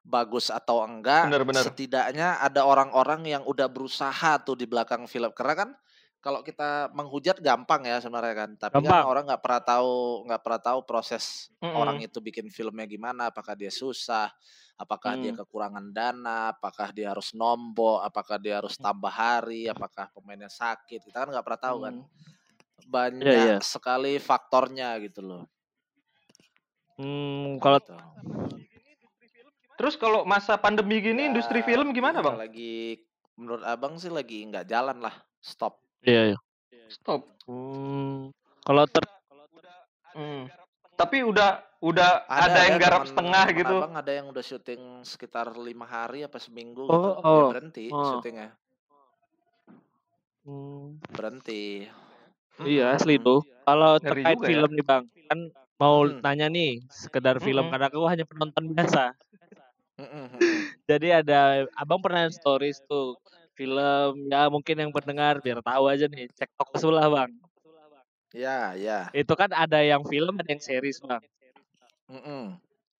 C: bagus atau enggak.
D: Benar, benar.
C: Setidaknya ada orang-orang yang udah berusaha tuh di belakang film karena kan kalau kita menghujat gampang ya sebenarnya kan, tapi kan
A: Gampang.
C: orang nggak pernah tahu nggak pernah tahu proses
D: Mm-mm.
C: orang itu bikin filmnya gimana, apakah dia susah, apakah dia
A: Hmm.
C: kekurangan dana, apakah dia harus nombok, apakah dia harus tambah hari, apakah pemainnya sakit, kita kan nggak pernah tahu kan. Banyak
A: Iya, iya.
C: sekali faktornya gitu loh.
A: Hmm, kalau
C: Gitu.
D: terus kalau masa pandemi gini
C: Ya,
D: industri film gimana bang
C: Lagi menurut abang sih lagi nggak jalan lah, stop.
A: Iya, iya.
D: stop
A: Hmm, kalau ter
D: Hmm. tapi udah udah ada, yang garap
C: teman-
D: setengah
C: teman
D: gitu
C: Abang ada yang udah syuting sekitar lima hari apa seminggu
A: Oh,
C: gitu,
A: oh,
C: berhenti
A: oh.
C: syutingnya,
A: hmm,
C: berhenti.
A: iya asli tuh. Kalau
D: Ngeri
A: terkait
D: ya.
A: film nih Bang, kan mau
C: Hmm.
A: nanya nih sekedar film
D: Mm-mm.
A: karena aku hanya penonton biasa. Jadi ada Abang pernah stories tuh film ya mungkin yang pendengar biar tahu aja nih cek toko sebelah Bang.
C: Ya, ya.
A: Itu kan ada yang film ada yang series Bang.
C: Mm-mm.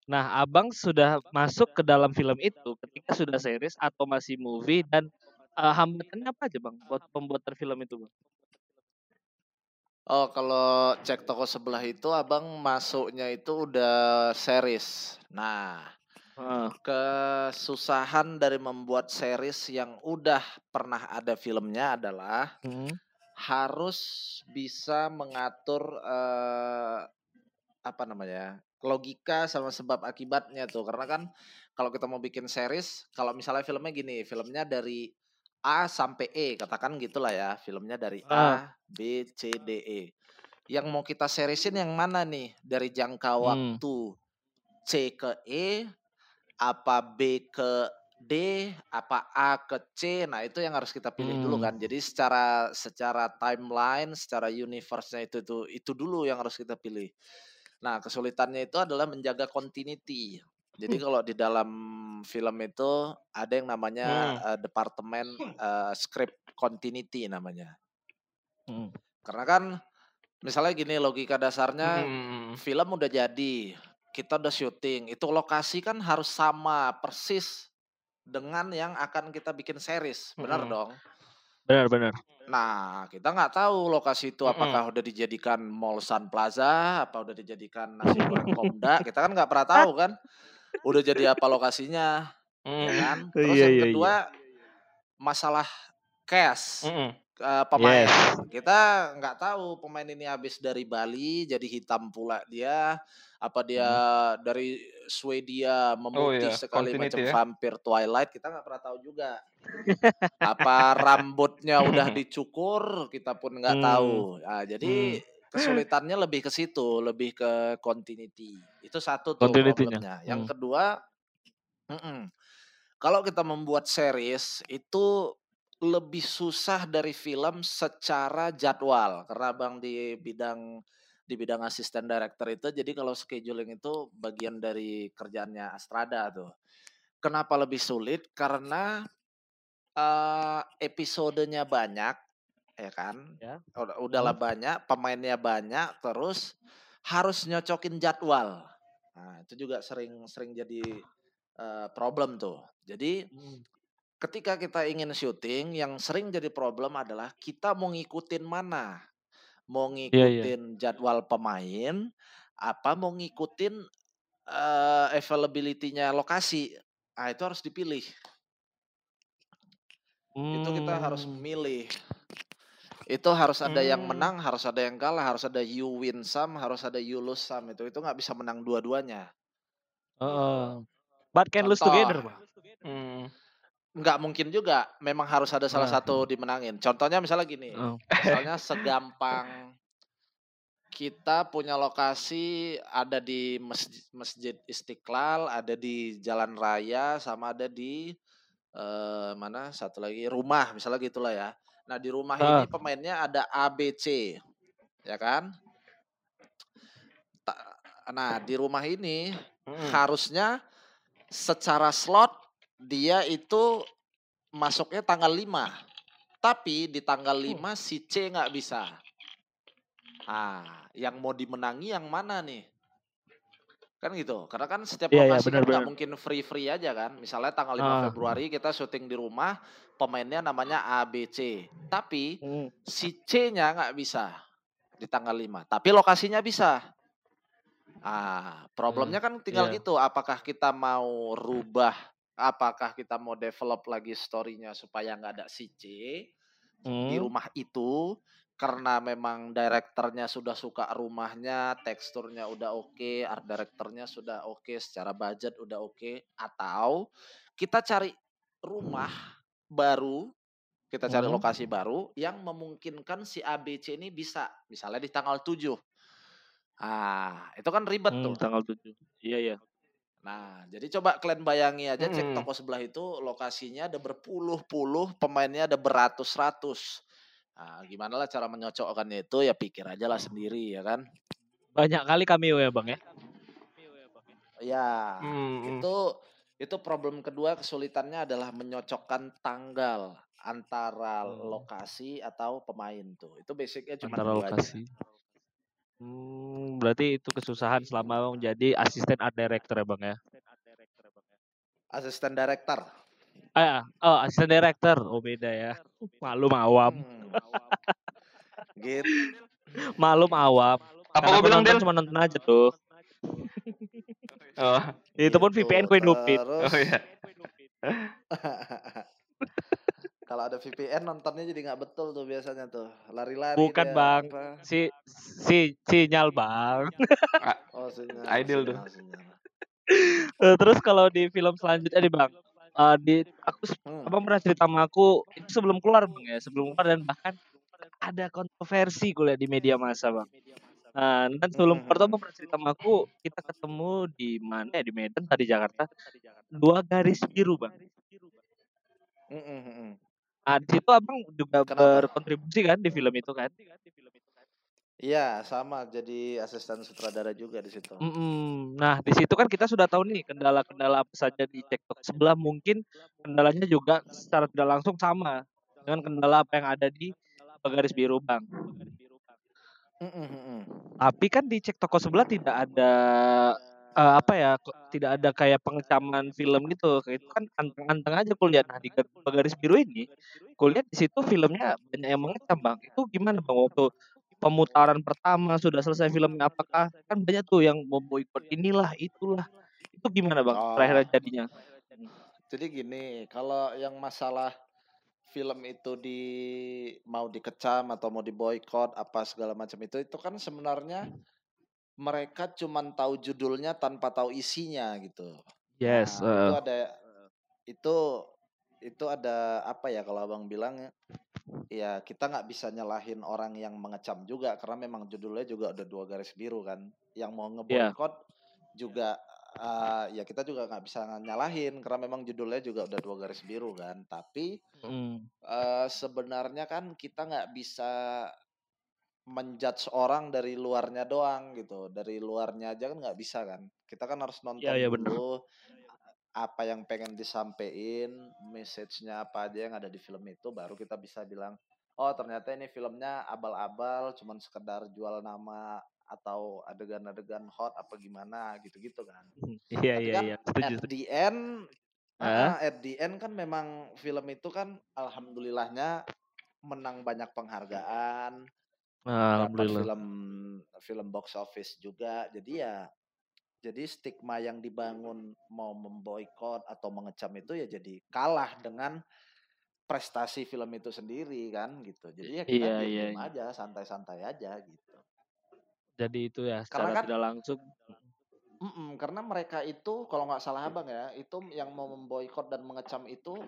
A: Nah, Abang sudah masuk ke dalam film itu ketika sudah series atau masih movie dan eh, hambatannya apa aja Bang buat pembuatan film itu Bang?
C: Oh, kalau cek toko sebelah itu abang masuknya itu udah series. Nah, Kesusahan dari membuat series yang udah pernah ada filmnya adalah
A: Hmm.
C: harus bisa mengatur eh, apa namanya logika sama sebab akibatnya tuh. Karena kan kalau kita mau bikin series kalau misalnya filmnya gini filmnya dari A sampai E katakan gitulah ya filmnya dari A B C D E. Yang mau kita seriesin yang mana nih? Dari jangka
A: Hmm.
C: waktu C ke E apa B ke D apa A ke C nah itu yang harus kita pilih dulu
A: Hmm.
C: kan jadi secara secara timeline secara universe-nya itu itu itu dulu yang harus kita pilih nah kesulitannya itu adalah menjaga continuity jadi kalau di dalam film itu ada yang namanya
D: Hmm.
C: eh, departemen eh, script continuity namanya
A: Hmm.
C: karena kan misalnya gini logika dasarnya
D: Hmm.
C: film udah jadi, kita udah syuting, itu lokasi kan harus sama persis dengan yang akan kita bikin series, benar
D: Mm-mm.
C: dong?
A: Benar-benar.
C: Nah, kita nggak tahu lokasi itu apakah udah dijadikan Mall Sun Plaza, apa udah dijadikan nasi goreng Komda, kita kan nggak pernah tahu kan, udah jadi apa lokasinya, ya
D: Hmm.
C: kan? Terus
A: Iya,
C: yang
A: iya,
C: kedua masalah cash
D: Hmm.
C: Eh, pemain.
A: Yes.
C: Kita nggak tahu pemain ini habis dari Bali jadi hitam pula dia, apa dia dari Swedia memutih
D: iya,
C: sekali
D: continuity
C: macam
D: ya.
C: vampir Twilight, kita nggak pernah tahu juga. apa rambutnya udah dicukur, kita pun nggak
A: Hmm.
C: tahu. Nah, jadi kesulitannya lebih ke situ, lebih ke continuity. Itu satu tuh problemnya. Yang
A: Hmm.
C: kedua, mm-mm, kalau kita membuat series itu lebih susah dari film secara jadwal karena bang di bidang di bidang asisten director itu jadi kalau scheduling itu bagian dari kerjaannya Astrada tuh. Kenapa lebih sulit? Karena eh, episodenya banyak, ya kan?
A: Ya.
C: Udah, udahlah banyak, pemainnya banyak, terus harus nyocokin jadwal. Nah, itu juga sering-sering jadi eh, problem tuh. Jadi
A: Hmm.
C: Ketika kita ingin syuting, yang sering jadi problem adalah kita mau ngikutin mana? Mau
A: Iya, iya.
C: ngikutin jadwal pemain, apa mau ngikutin eh, availability-nya lokasi? Nah, itu harus dipilih. Itu kita harus
A: Hmm.
C: milih. Itu harus ada yang
D: Hmm.
C: menang, harus ada yang kalah, harus ada you win some, harus ada you lose some. Itu itu nggak bisa menang dua-duanya.
A: Heeh. But can lose together.
D: Hmm.
C: Nggak mungkin juga. Memang harus ada salah
A: Ah.
C: satu dimenangin. Contohnya misalnya gini.
A: Oh.
C: Misalnya segampang kita punya lokasi ada di masjid, masjid Istiqlal, ada di Jalan Raya, sama ada di eh, mana satu lagi rumah, misalnya gitulah ya. Nah di rumah
A: Ah.
C: ini pemainnya ada ABC, ya kan? Nah di rumah ini
D: Hmm.
C: harusnya secara slot dia itu masuknya tanggal 5. Tapi di tanggal 5 si C nggak bisa. Ah, yang mau dimenangi yang mana nih? Kan gitu. Karena kan setiap
A: Iya, iya,
C: lokasi kan
A: benar,
C: nggak mungkin free-free aja kan. Misalnya tanggal 5
A: Ah.
C: Februari kita syuting di rumah, pemainnya namanya ABC. Tapi
A: Hmm.
C: si C-nya nggak bisa di tanggal 5. Tapi lokasinya bisa. Ah, problemnya kan tinggal
A: iya.
C: gitu. Apakah kita mau rubah? Apakah kita mau develop lagi story-nya supaya nggak ada si C di
A: Hmm.
C: rumah itu? Karena memang direkturnya sudah suka rumahnya, teksturnya udah oke, art directornya sudah oke, secara budget udah oke. Atau kita cari rumah baru, kita cari
A: Hmm.
C: lokasi baru yang memungkinkan si ABC ini bisa, misalnya di tanggal 7. Ah, itu kan ribet
A: Hmm,
C: tuh.
A: tanggal 7. Iya, iya.
C: Nah, jadi coba kalian bayangi aja cek
D: Mm-mm.
C: toko sebelah itu lokasinya ada berpuluh-puluh, pemainnya ada beratus-ratus. Nah, gimana lah cara menyocokkannya itu ya pikir aja lah sendiri ya kan.
A: Banyak kali cameo ya, Bang ya.
C: Ya,
D: Hmm,
C: itu itu problem kedua kesulitannya adalah menyocokkan tanggal antara
A: Hmm.
C: lokasi atau pemain tuh. Itu basicnya cuma
A: Antara
C: dua aja.
A: Hmm, berarti itu kesusahan selama menjadi asisten art director ya, Bang ya.
C: Asisten director.
A: Ah, oh, asisten director. Oh, beda ya. Malum awam.
C: Hmm. gitu.
A: Malum awam.
D: apa
A: Karena
D: gua bilang Del?
A: cuma nonton aja tuh.
D: Oh,
A: Itu pun
C: Gitu.
A: VPN ku hidupin.
C: Terus
D: oh iya.
C: kalau ada VPN nontonnya jadi nggak betul tuh biasanya tuh. Lari-lari
A: Bukan,
C: dia,
A: Bang.
C: apa.
A: Si si sinyal, Bang.
C: Oh, sinyal,
D: Ideal tuh.
C: sinyal, sinyal.
A: Eh, Terus kalau di film selanjutnya nih, Bang. eh, di aku
C: Hmm.
A: abang pernah cerita sama aku itu sebelum keluar bang ya sebelum keluar dan bahkan ada kontroversi kuliah di media massa bang Nah, dan sebelum keluar tuh abang pernah cerita sama aku kita ketemu di mana ya di Medan tadi Jakarta dua garis biru bang
C: Mm, mm, mm, mm.
A: Nah, di situ abang juga
C: Kenapa?
A: berkontribusi kan di film itu kan
C: Iya, sama jadi asisten sutradara juga di situ.
A: Mm-mm. Nah, di situ kan kita sudah tahu nih kendala-kendala apa saja di TikTok sebelah mungkin kendalanya juga secara tidak langsung sama dengan kendala apa yang ada di garis biru bang.
C: Mm, mm, mm, mm.
A: Tapi kan di cek toko sebelah tidak ada eh, apa ya, tidak ada kayak pengecaman film gitu. Itu kan anteng-anteng aja kulihat. Nah, di gar- garis biru ini, kulihat di situ filmnya banyak yang mengecam, Bang. Itu gimana, Bang? Waktu pemutaran pertama sudah selesai filmnya apakah kan banyak tuh yang memboikot inilah itulah. Itu gimana, Bang?
C: Oh.
A: Terakhir jadinya.
C: Jadi gini, kalau yang masalah film itu di mau dikecam atau mau diboykot apa segala macam itu itu kan sebenarnya mereka cuman tahu judulnya tanpa tahu isinya gitu.
A: Yes,
C: Nah, itu
A: eh,
C: ada itu itu ada apa ya kalau abang bilang ya, ya kita nggak bisa nyalahin orang yang mengecam juga karena memang judulnya juga udah dua garis biru kan. Yang mau ngeboikot juga eh, ya kita juga nggak bisa nyalahin karena memang judulnya juga udah dua garis biru kan. Tapi
A: mm,
C: eh, sebenarnya kan kita nggak bisa menjudge orang dari luarnya doang gitu dari luarnya aja kan nggak bisa kan kita kan harus nonton
A: Iya, iya, bener.
C: dulu apa yang pengen disampaikan message-nya apa aja yang ada di film itu baru kita bisa bilang oh ternyata ini filmnya abal-abal cuman sekedar jual nama atau adegan-adegan hot apa gimana gitu-gitu kan
A: iya
C: tapi
A: iya
C: kan
A: iya, setuju.
C: at
A: setuju.
C: the end
A: Hah?
C: at the end kan memang film itu kan alhamdulillahnya menang banyak penghargaan dapat
A: Alhamdulillah.
C: film film box office juga. Jadi ya jadi stigma yang dibangun mau memboikot atau mengecam itu ya jadi kalah dengan prestasi film itu sendiri kan gitu. Jadi ya kita
A: Iya, iya, iya.
C: aja santai-santai aja gitu.
A: Jadi itu ya
C: Karena
A: secara
C: kan-
A: tidak langsung
C: Mm-mm, karena mereka itu kalau nggak salah abang ya itu yang mau memboikot dan mengecam itu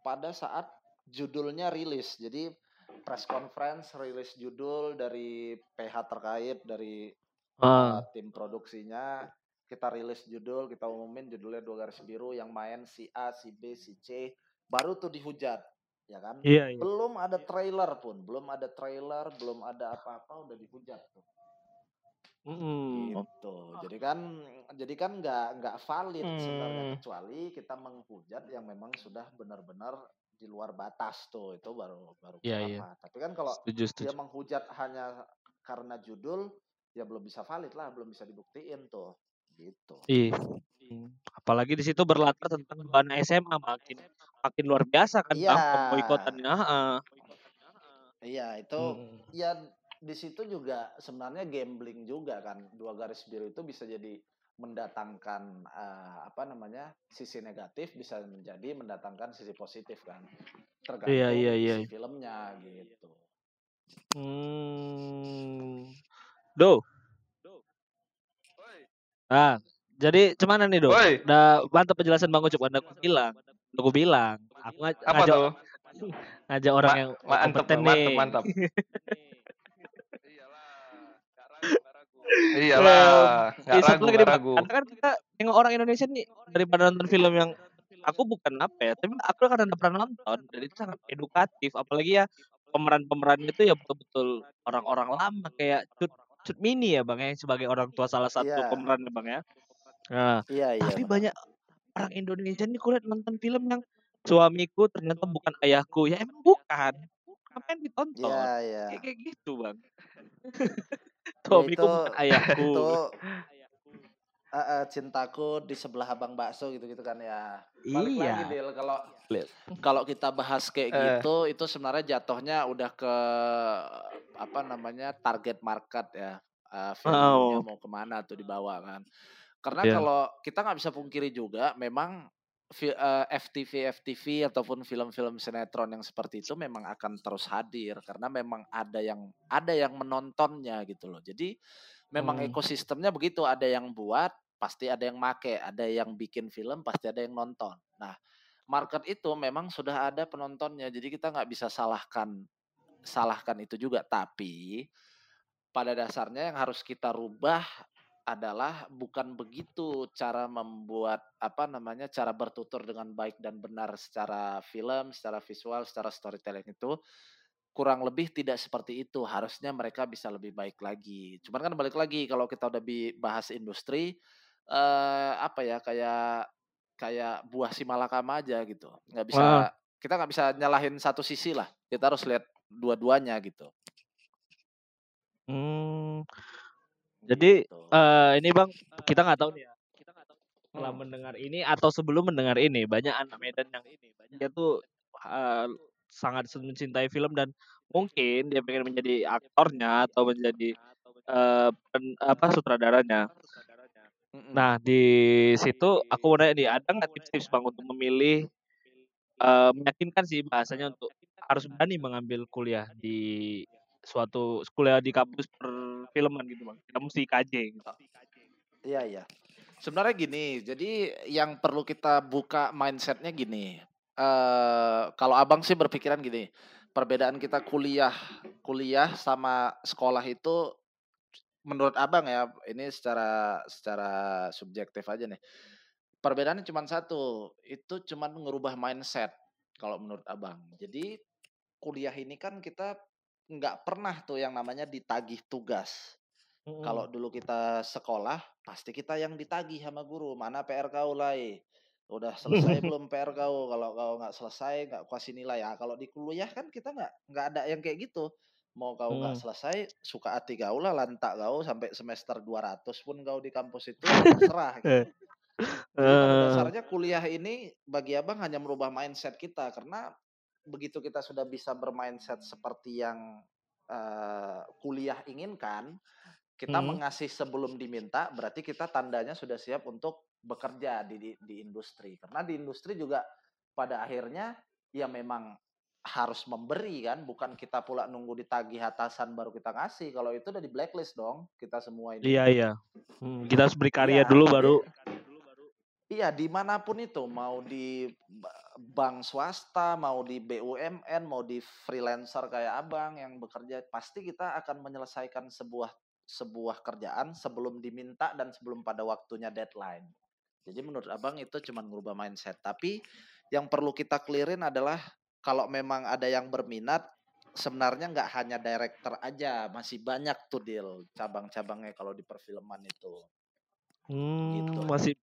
C: pada saat judulnya rilis. Jadi press conference rilis judul dari PH terkait dari
A: ah,
C: uh, tim produksinya kita rilis judul kita umumin judulnya dua garis biru yang main si A si B si C baru tuh dihujat ya kan
A: iya iya.
C: belum ada trailer pun belum ada trailer belum ada apa-apa udah dihujat tuh
A: Mm-mm.
C: gitu jadi kan jadi kan nggak nggak valid sebenarnya
D: Hmm.
C: kecuali kita menghujat yang memang sudah benar-benar di luar batas tuh itu baru baru
A: Iya,
C: kenapa
A: iya.
C: tapi kan kalau
A: Setuju setuju.
C: dia menghujat hanya karena judul ya belum bisa valid lah belum bisa dibuktiin tuh gitu
A: Iya. Hmm. Apalagi di situ berlatar tentang bahan SMA makin makin luar biasa kan
C: Iya.
A: bang pemboikotannya. Heeh.
C: iya itu
A: Mm.
C: ya di situ juga sebenarnya gambling juga kan dua garis biru itu bisa jadi mendatangkan eh, apa namanya sisi negatif bisa menjadi mendatangkan sisi positif kan tergantung
A: Iya, iya, iya.
C: isi filmnya gitu
A: Hmm. Do. Nah, jadi cuman nih do.
D: Woi,
A: Udah mantap penjelasan Bang Ucup. Anda aku bilang. Udah Aku bilang. Aku ngaj- ngajak,
D: tuh?
A: ngajak orang
D: Ma-
A: yang
D: Mantep,
A: kompeten
D: mantep,
A: nih.
D: mantap. Iyalah, nggak
A: eh, satu lagi
D: ragu.
A: Karena kan kita nengok orang Indonesia nih daripada nonton film yang aku bukan apa ya, tapi aku kan udah pernah nonton dan itu sangat edukatif. Apalagi ya pemeran-pemerannya itu ya betul-betul orang-orang lama kayak Cut Cut Mini ya Bang ya sebagai orang tua salah satu
C: Iya.
A: pemeran ya Bang ya. Nah,
C: Iya, iya.
A: tapi banyak orang Indonesia nih kulihat nonton film yang suamiku ternyata bukan ayahku. Ya emang bukan. Ngapain ditonton?
C: Iya, iya.
A: Kayak kayak gitu, Bang. Suamiku
C: itu
A: bukan ayahku.
C: itu eh, eh, cintaku di sebelah abang bakso gitu-gitu kan ya. Balik lagi
A: Iya.
C: Dil kalau kalau kita bahas kayak
D: Eh.
C: gitu itu sebenarnya jatuhnya udah ke apa namanya target market ya. Eh, value-nya
A: Oh.
C: mau ke mana tuh dibawa kan. Karena
A: Iya.
C: kalau kita nggak bisa pungkiri juga memang FTV FTV ataupun film-film sinetron yang seperti itu memang akan terus hadir karena memang ada yang ada yang menontonnya gitu loh. Jadi memang
A: Hmm.
C: ekosistemnya begitu, ada yang buat pasti ada yang make, ada yang bikin film pasti ada yang nonton. Nah, market itu memang sudah ada penontonnya. Jadi kita nggak bisa salahkan salahkan itu juga, tapi pada dasarnya yang harus kita rubah adalah bukan begitu cara membuat apa namanya cara bertutur dengan baik dan benar secara film, secara visual, secara storytelling itu kurang lebih tidak seperti itu. Harusnya mereka bisa lebih baik lagi. Cuman kan balik lagi kalau kita udah bahas industri eh apa ya kayak kayak buah si malakama aja gitu. nggak bisa
A: Wah.
C: kita nggak bisa nyalahin satu sisi lah. Kita harus lihat dua-duanya gitu.
A: Hmm. Jadi
C: Gitu.
A: eh ini Bang, kita nggak tahu nih ya. Setelah
C: Hmm.
A: mendengar ini atau sebelum mendengar ini, banyak anak Medan yang dia tuh eh, sangat mencintai film dan mungkin dia pengen menjadi aktornya atau menjadi eh, pen- apa sutradaranya.
C: Mm-mm.
A: Nah, di situ aku mau nanya nih, ada nggak tips-tips Bang untuk memilih eh, meyakinkan sih bahasanya untuk harus berani mengambil kuliah di suatu kuliah di kampus perfilman gitu Bang. Kita mesti KJ gitu.
C: Iya iya. Sebenarnya gini, jadi yang perlu kita buka mindsetnya gini. eh kalau abang sih berpikiran gini, perbedaan kita kuliah, kuliah sama sekolah itu, menurut abang ya, ini secara secara subjektif aja nih. Perbedaannya cuma satu, itu cuma ngerubah mindset kalau menurut abang. Jadi kuliah ini kan kita nggak pernah tuh yang namanya ditagih tugas. Kalau dulu kita sekolah, pasti kita yang ditagih sama guru. Mana PR kau lai? Udah selesai belum PR kau? Kalau kau nggak selesai, nggak kasih nilai. Ya, kalau di kuliah kan kita nggak nggak ada yang kayak gitu. Mau kau nggak
A: Hmm.
C: selesai, suka hati kau lah, lantak kau sampai semester 200 pun kau di kampus itu terserah. gitu.
A: Eh.
C: Jadi pada
A: Eh,
C: dasarnya kuliah ini bagi abang hanya merubah mindset kita karena begitu kita sudah bisa bermindset seperti yang eh, kuliah inginkan, kita
A: Hmm.
C: mengasih sebelum diminta, berarti kita tandanya sudah siap untuk bekerja di, di di industri. Karena di industri juga pada akhirnya ya memang harus memberi kan, bukan kita pula nunggu ditagih atasan baru kita ngasih. Kalau itu udah di blacklist dong kita semua ini.
A: Iya iya. Hmm, kita harus berkarya
C: Iya,
A: dulu baru.
C: Iya, di mana pun itu, mau di bank swasta, mau di BUMN, mau di freelancer kayak abang yang bekerja, pasti kita akan menyelesaikan sebuah sebuah kerjaan sebelum diminta dan sebelum pada waktunya deadline. Jadi menurut abang itu cuma merubah mindset. Tapi yang perlu kita clearin adalah kalau memang ada yang berminat, sebenarnya nggak hanya director aja, masih banyak tuh deal cabang-cabangnya kalau di perfilman itu.
A: Hmm,
C: Gitu.
A: masih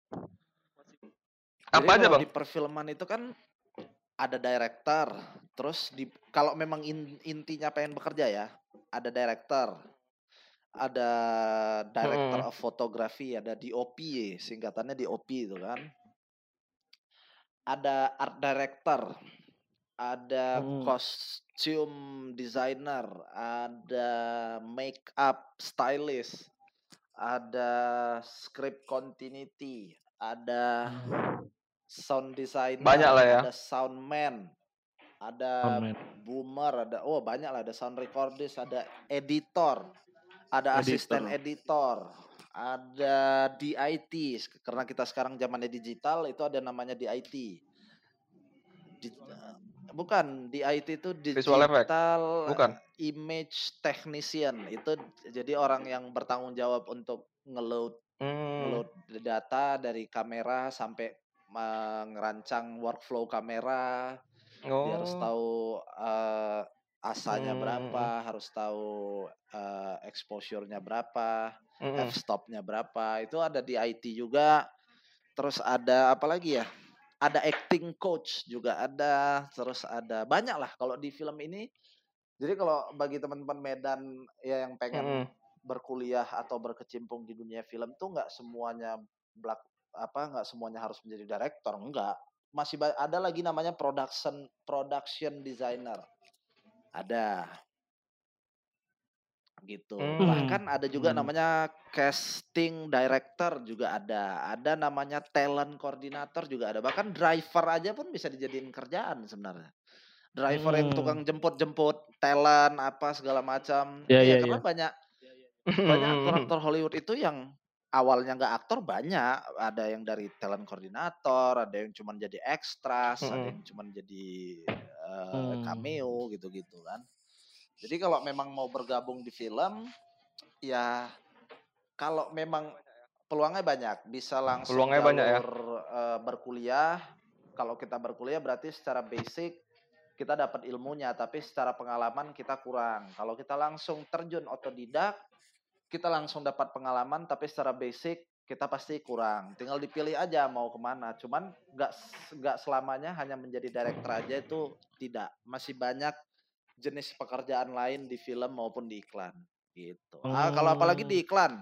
C: Jadi
D: Apa aja, Bang?
C: di perfilman itu kan ada director, terus di kalau memang in- intinya pengen bekerja ya, ada director, ada director
D: Mm.
C: of photography, ada DOP, singkatannya DOP itu kan. Ada art director, ada
A: Hmm.
C: costume designer, ada make up stylist, ada script continuity, ada sound designer,
D: Banyak lah ya.
C: ada soundman, ada
A: Soundman.
C: boomer, ada oh banyak lah, ada sound recordist, ada editor, ada asisten editor, ada DIT karena kita sekarang zamannya digital itu ada namanya DIT. Di- bukan DIT itu
D: Visual effect?
C: digital
D: Bukan.
C: image technician itu jadi orang yang bertanggung jawab untuk ngeload
D: Hmm.
C: ngeload data dari kamera sampai mengerancang workflow kamera dia harus
D: Oh.
C: tahu eh, asanya
D: Hmm,
C: berapa, harus tahu eh, exposure-nya berapa,
D: Mm-mm.
C: f-stop-nya berapa. Itu ada di IT juga. Terus ada apa lagi ya? Ada acting coach juga ada. Terus ada banyak lah kalau di film ini. Jadi kalau bagi teman-teman Medan ya yang pengen
D: Mm-mm.
C: berkuliah atau berkecimpung di dunia film tuh nggak semuanya apa nggak semuanya harus menjadi director enggak masih ada lagi namanya production production designer ada gitu
D: Hmm.
C: bahkan ada juga
A: Hmm.
C: namanya casting director juga ada ada namanya talent coordinator juga ada bahkan driver aja pun bisa dijadiin kerjaan sebenarnya driver yang
A: Hmm.
C: tukang jemput-jemput talent apa segala macam
A: Iya, iya,
C: karena
A: iya.
C: banyak banyak aktor-aktor Hollywood itu yang awalnya nggak aktor banyak ada yang dari talent koordinator ada yang cuma jadi extras ada
D: Mm-mm.
C: yang cuma jadi eh,
A: Hmm.
C: cameo gitu-gitu kan jadi kalau memang mau bergabung di film ya kalau memang peluangnya banyak bisa langsung
D: Peluangnya banyak ya?
C: jalur, eh, berkuliah kalau kita berkuliah berarti secara basic kita dapat ilmunya tapi secara pengalaman kita kurang kalau kita langsung terjun otodidak kita langsung dapat pengalaman tapi secara basic kita pasti kurang. Tinggal dipilih aja mau ke mana. Cuman nggak nggak selamanya hanya menjadi director aja itu tidak. Masih banyak jenis pekerjaan lain di film maupun di iklan gitu. Ah, kalau apalagi
A: Hmm.
C: di iklan.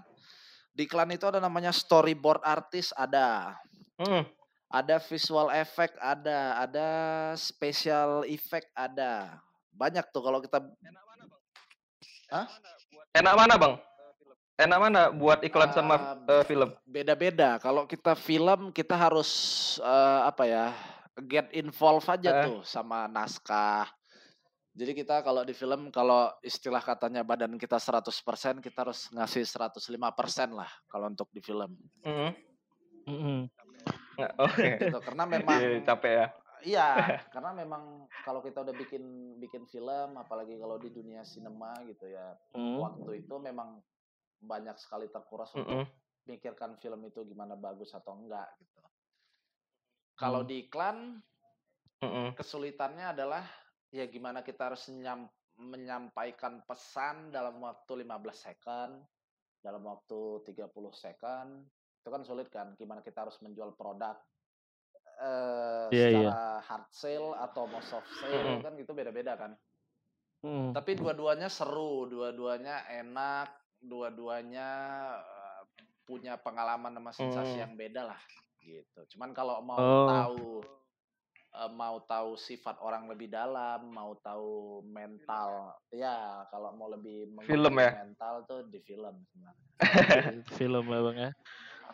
C: Di iklan itu ada namanya storyboard artist ada.
D: Mm.
C: ada visual effect ada. Ada special effect ada. Banyak tuh kalau kita
D: Enak mana bang? Enak mana buat iklan sama eh, film?
C: beda-beda. Kalau kita film kita harus eh, apa ya? get involved aja
D: Eh.
C: tuh sama naskah. Jadi kita kalau di film kalau istilah katanya badan kita 100% kita harus ngasih 105% lah kalau untuk di film.
D: Mm.
A: Mm-mm.
D: Nggak, Oke.
C: Gitu. Karena memang
D: Iya, capek ya.
C: Iya, karena memang kalau kita udah bikin bikin film, apalagi kalau di dunia sinema gitu ya,
A: Hmm.
C: waktu itu memang banyak sekali terkuras untuk
D: Mm-mm.
C: mikirkan film itu gimana bagus atau enggak gitu. Kalau
A: Hmm.
C: di iklan
D: Mm-mm.
C: kesulitannya adalah ya gimana kita harus nyam- menyampaikan pesan dalam waktu 15 second, dalam waktu 30 second. Itu kan sulit kan gimana kita harus menjual produk eh
A: Iya, iya.
C: secara hard sale atau mau soft sale
D: Mm-mm.
C: kan gitu beda-beda kan.
A: Mm.
C: Tapi dua-duanya seru, dua-duanya enak, dua-duanya eh, punya pengalaman sama sensasi
D: Hmm.
C: yang beda lah gitu. Cuman kalau mau
A: Oh.
C: tahu eh, mau tahu sifat orang lebih dalam, mau tahu mental, ya kalau mau lebih
D: Film ya?
C: mental tuh di film sebenarnya.
A: film lah bang ya.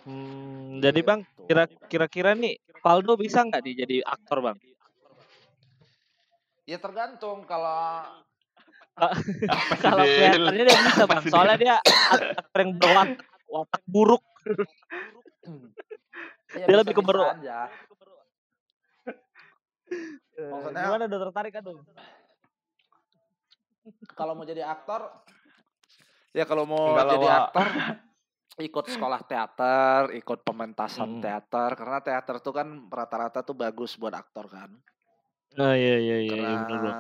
A: Hmm, jadi bang,
C: Gitu.
A: kira kira-kira nih Valdo bisa nggak nih jadi aktor bang?
C: Ya tergantung kalau
A: Kalau kelihatannya dia bisa bang, soalnya dia ak- aktor yang berwatak watak buruk.
C: ya
A: Dia lebih ke.
C: Maksudnya-
A: Gimana udah tertarik kan?
C: kalau mau jadi aktor ya kalau mau
D: Enggak
C: jadi
D: Wak.
C: aktor ikut sekolah teater, ikut pementasan
A: Hmm.
C: teater karena teater tuh kan rata-rata tuh bagus buat aktor kan.
A: Oh iya iya iya,
C: karena
A: iya benar bang.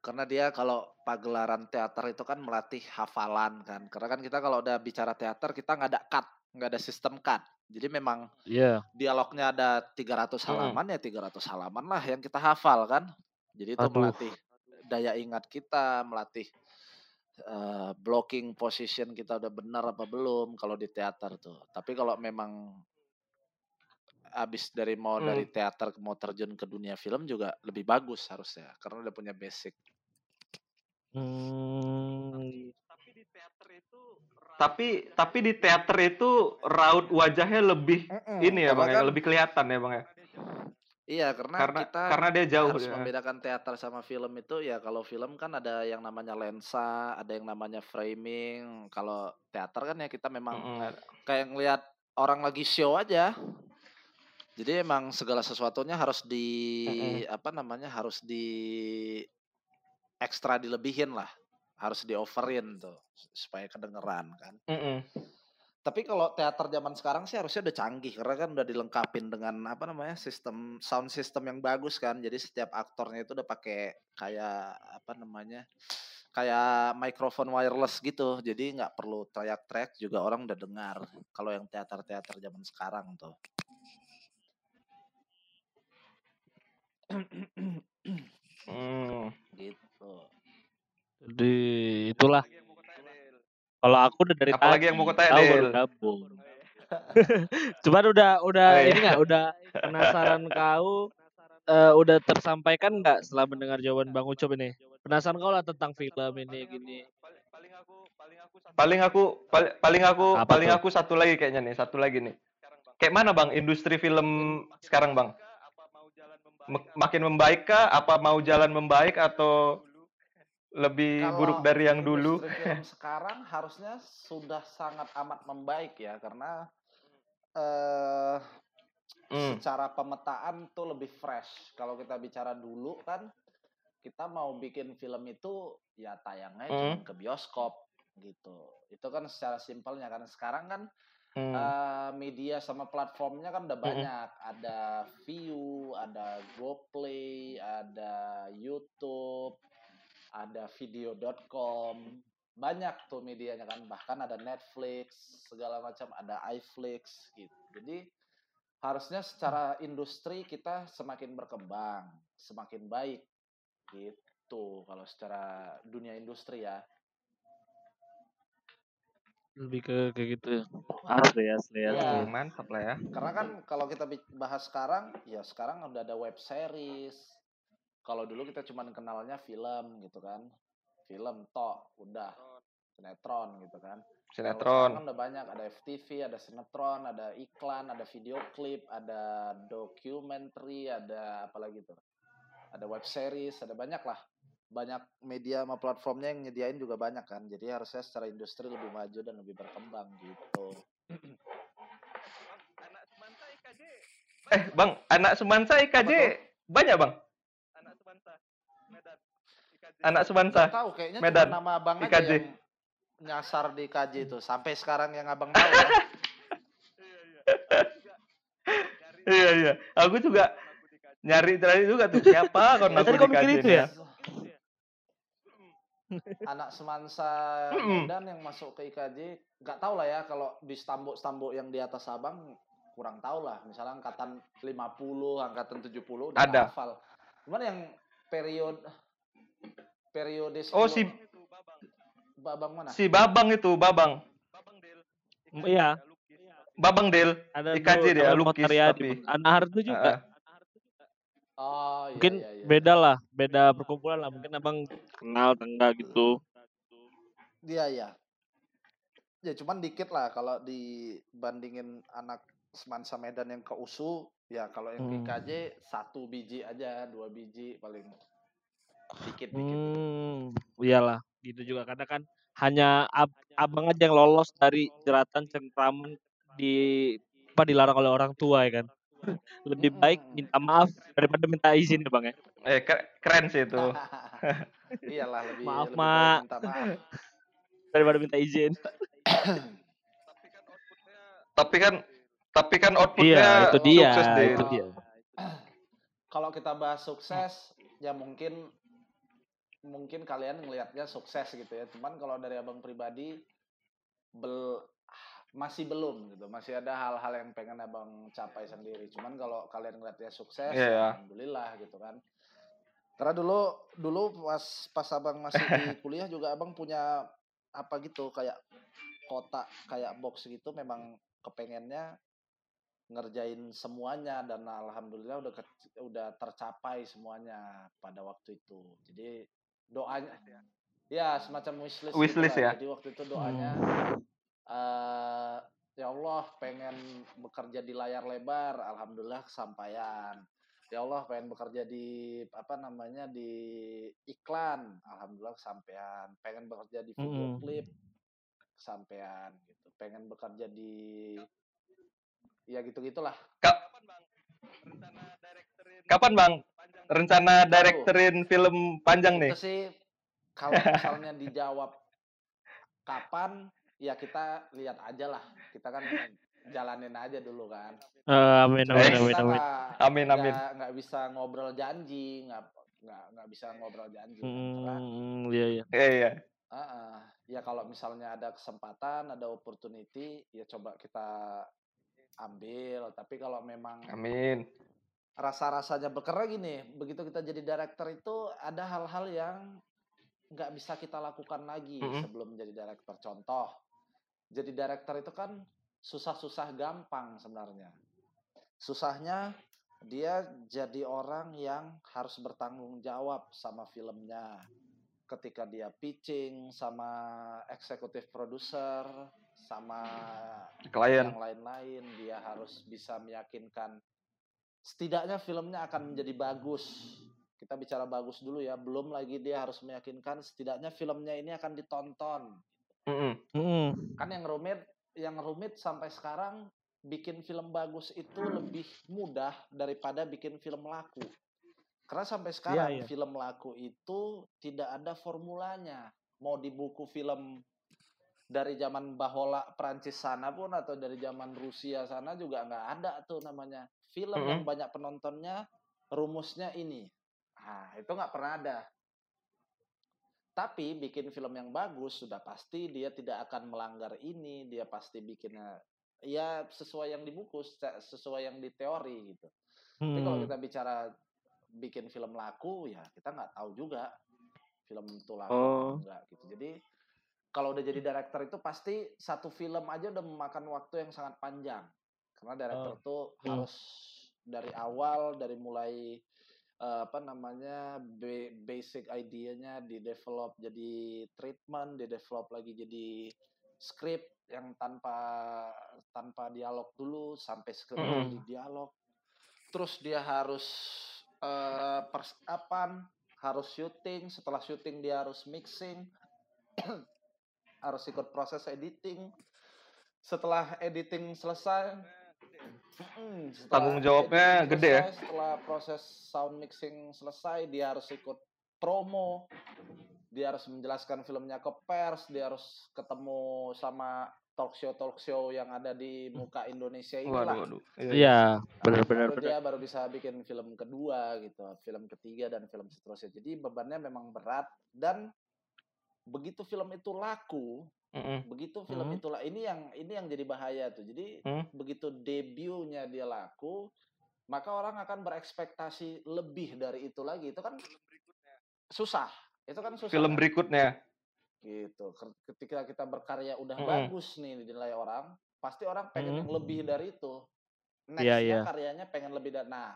C: Karena dia kalau pagelaran teater itu kan melatih hafalan kan. Karena kan kita kalau udah bicara teater kita nggak ada cut, nggak ada sistem cut. Jadi memang
A: Iya.
C: dialognya ada 300
D: Hmm.
C: halaman ya 300 halaman lah yang kita hafal kan. Jadi itu
A: Aduh.
C: melatih daya ingat kita, melatih eh, blocking position kita udah benar apa belum kalau di teater tuh. Tapi kalau memang abis dari mau
D: Hmm.
C: dari teater mau terjun ke dunia film juga lebih bagus harusnya karena udah punya basic.
A: Hmm.
D: Tapi tapi di teater itu raut wajahnya lebih ini ya bang, ya,
C: kan-
D: lebih kelihatan ya bang ya.
C: Iya karena,
D: Karena
C: kita
D: karena dia jauh
C: harus
D: ya.
C: membedakan teater sama film itu ya kalau film kan ada yang namanya lensa, ada yang namanya framing. Kalau teater kan ya kita memang
D: Mm-mm.
C: kayak ngelihat orang lagi show aja. Jadi emang segala sesuatunya harus di apa namanya harus di ekstra dilebihin lah, harus di overin tuh supaya kedengeran kan.
D: Mm-mm.
C: Tapi kalau teater zaman sekarang sih harusnya udah canggih karena kan udah dilengkapin dengan apa namanya sistem sound system yang bagus kan. Jadi setiap aktornya itu udah pakai kayak apa namanya kayak mikrofon wireless gitu. Jadi nggak perlu teriak-teriak juga orang udah dengar. Kalau yang teater-teater zaman sekarang tuh.
D: Hmm.
C: gitu.
A: Jadi itulah. Kalau aku udah dari
D: Apalagi
A: tadi,
D: yang mau kau tanya,
A: tahu baru
D: Del?
A: gabung. Cuman udah udah
D: Oh, iya.
A: ini nggak udah penasaran kau eh, udah tersampaikan nggak setelah mendengar jawaban Bang Ucop ini? Penasaran kau lah tentang film ini gini.
D: Paling aku pal- paling aku
A: Apa
D: paling
A: tuh?
D: aku satu lagi kayaknya nih, satu lagi nih. Kayak mana Bang industri film sekarang Bang? Makin membaik kah? Apa mau jalan membaik atau lebih buruk
C: Kalau
D: dari yang dulu?
C: sekarang harusnya sudah sangat amat membaik ya karena eh
D: Hmm.
C: secara pemetaan tuh lebih fresh. Kalau kita bicara dulu kan kita mau bikin film itu ya tayangnya cuma ke bioskop gitu. Itu kan secara simpelnya kan sekarang kan
D: Hmm.
C: eh, media sama platformnya kan udah banyak. Ada View, ada GoPlay, ada YouTube, ada video.com. Banyak tuh medianya kan. Bahkan ada Netflix, segala macam, ada iFlix gitu. Jadi harusnya secara industri kita semakin berkembang, semakin baik gitu kalau secara dunia industri ya.
A: Lebih ke kayak gitu. Asli asli
C: Iya.
A: asli.
D: Oke, mantap lah ya.
C: Karena kan kalau kita bahas sekarang, ya sekarang udah ada web series. Kalau dulu kita cuma kenalnya film gitu kan. Film tok, udah. Sinetron gitu kan.
D: Sinetron.
C: kan udah banyak, ada FTV, ada sinetron, ada iklan, ada video klip, ada documentary, ada apa lagi tuh? Ada web series, ada banyak lah. Banyak media sama platformnya yang nyediain juga banyak kan. Jadi harusnya secara industri lebih maju dan lebih berkembang gitu.
D: Eh, Bang, anak Semansa IKJ banyak, Bang? Anak Semansa.
C: Nggak tahu kayaknya
D: Medan,
C: cuma nama abang aja
D: IKJ.
C: yang nyasar di KJ itu sampai sekarang yang abang tahu ya.
D: Iya, iya. Aku juga nyari tadi juga tuh siapa kon
A: Ya,
D: aku
A: tadi
D: di
A: kau mikir itu ya?
C: Anak semansa. Medan yang masuk ke IKJ nggak tahu lah ya kalau di stambuk-stambuk yang di atas abang kurang tahu lah misalnya angkatan 50 angkatan 70 udah
D: Ada.
C: hafal cuman yang periode periode
D: Oh, si
C: 10 babang mana
D: si Babang itu, Babang.
A: Iya,
D: Babang Del.
A: ada
D: IKJ dia, lukis tapi.
A: Anak Hartu juga.
C: Oh iya
A: Mungkin
C: iya, iya.
A: beda lah, beda perkumpulan lah. Mungkin abang kenal tangga gitu.
C: Iya iya. Ya cuman dikit lah kalau dibandingin anak semansa Medan yang ke USU, ya kalau yang
A: Hmm.
C: IKJ satu biji aja, dua biji paling dikit dikit.
A: Hmm, iyalah, gitu juga karena kan hanya ab- abang aja yang lolos dari jeratan cengkraman di apa dilarang oleh orang tua ya kan. Lebih baik
C: Mm-mm.
A: minta maaf daripada minta izin ya bang ya.
D: Eh, ke- keren sih itu.
C: Iyalah lebih
A: Maaf,
C: lebih baik
A: Mak.
C: minta maaf.
A: Daripada minta izin.
D: Tapi kan tapi kan
A: Iya,
D: outputnya
A: itu dia,
D: sukses deh.
A: itu dia.
C: Kalau kita bahas sukses, ya mungkin mungkin kalian ngelihatnya sukses gitu ya. Cuman kalau dari abang pribadi bel masih belum gitu. Masih ada hal-hal yang pengen abang capai sendiri. Cuman kalau kalian ngelihatnya sukses, ya. alhamdulillah gitu kan. Karena dulu dulu pas pas abang masih di kuliah juga abang punya apa gitu kayak kotak kayak box gitu memang kepengennya ngerjain semuanya dan alhamdulillah udah ke- udah tercapai semuanya pada waktu itu. Jadi doanya ya semacam wishlist gitu
D: Wishlist
C: lah.
D: ya?
C: Jadi waktu itu doanya eh ya Allah pengen bekerja di layar lebar, alhamdulillah kesampaian. Ya Allah pengen bekerja di apa namanya di iklan, alhamdulillah kesampaian. Pengen bekerja di video klip, kesampaian gitu. Pengen bekerja di ya gitu gitulah.
D: Ka- Kapan Bang rencana direktorin film panjang nih?
C: Itu sih kalau misalnya dijawab kapan ya kita lihat aja lah. Kita kan jalanin aja dulu kan.
A: Eh, amin amin amin amin.
D: Amin amin.
C: nggak bisa ngobrol janji, nggak nggak nggak bisa ngobrol janji. kan. Karena
A: Hmm, iya iya.
D: Iya iya.
C: Ah. ya kalau misalnya ada kesempatan, ada opportunity, ya coba kita ambil. Tapi kalau memang
D: Amin.
C: rasa-rasanya berkarena gini, begitu kita jadi director itu ada hal-hal yang nggak bisa kita lakukan lagi
D: Mm-mm.
C: sebelum jadi director. Contoh, jadi director itu kan susah-susah gampang sebenarnya. Susahnya dia jadi orang yang harus bertanggung jawab sama filmnya. Ketika dia pitching sama eksekutif produser, sama
D: Klien.
C: yang lain-lain, dia harus bisa meyakinkan setidaknya filmnya akan menjadi bagus. Kita bicara bagus dulu ya, belum lagi dia harus meyakinkan setidaknya filmnya ini akan ditonton.
D: Mm-mm.
A: Hmm.
C: Kan yang rumit, yang rumit sampai sekarang bikin film bagus itu lebih mudah daripada bikin film laku. Karena sampai sekarang
A: iya.
C: film laku itu tidak ada formulanya. Mau di buku film dari zaman Bahola Prancis sana pun atau dari zaman Rusia sana juga nggak ada tuh namanya film yang
D: Mm-mm.
C: banyak penontonnya rumusnya ini. Ah itu nggak pernah ada. Tapi bikin film yang bagus sudah pasti dia tidak akan melanggar ini, dia pasti bikinnya ya sesuai yang di buku, se- sesuai yang di teori gitu. Tapi kalau
A: Hmm.
C: kita bicara bikin film laku ya kita nggak tahu juga film itu laku
A: Oh.
C: enggak gitu. Jadi kalau udah jadi director itu pasti satu film aja udah memakan waktu yang sangat panjang. Karena director
A: Oh.
C: tuh
A: Hmm.
C: harus dari awal dari mulai eh, apa namanya ba- basic idenya di develop jadi treatment, di develop lagi jadi script yang tanpa tanpa dialog dulu sampai script
D: Mm-mm.
C: jadi dialog. Terus dia harus eh, persiapan, harus syuting, setelah syuting dia harus mixing, harus ikut proses editing. Setelah editing selesai, setelah
D: Tanggung jawabnya
C: editing
D: gede ya?
C: selesai, Setelah proses sound mixing selesai, dia harus ikut promo, dia harus menjelaskan filmnya ke pers, dia harus ketemu sama talk show talk show yang ada di muka Indonesia.
D: Waduh waduh. Iya. iya.
A: Iya,
C: Nah,
A: benar.
C: dia baru bisa bikin film kedua gitu, film ketiga dan film seterusnya. Jadi bebannya memang berat dan begitu film itu laku,
D: Mm-mm.
C: begitu film
A: Hmm.
C: itu lah ini yang ini yang jadi bahaya tuh. Jadi
D: Hmm.
C: begitu debutnya dia laku, maka orang akan berekspektasi lebih dari itu lagi. Itu kan susah. Itu kan susah.
D: Film
C: kan?
D: berikutnya.
C: gitu. Ketika kita berkarya udah
D: Mm-mm.
C: bagus nih dinilai orang, pasti orang pengen
A: Mm.
C: yang lebih dari itu.
A: Iya,
C: Nextnya
A: iya.
C: karyanya pengen lebih dari. Nah,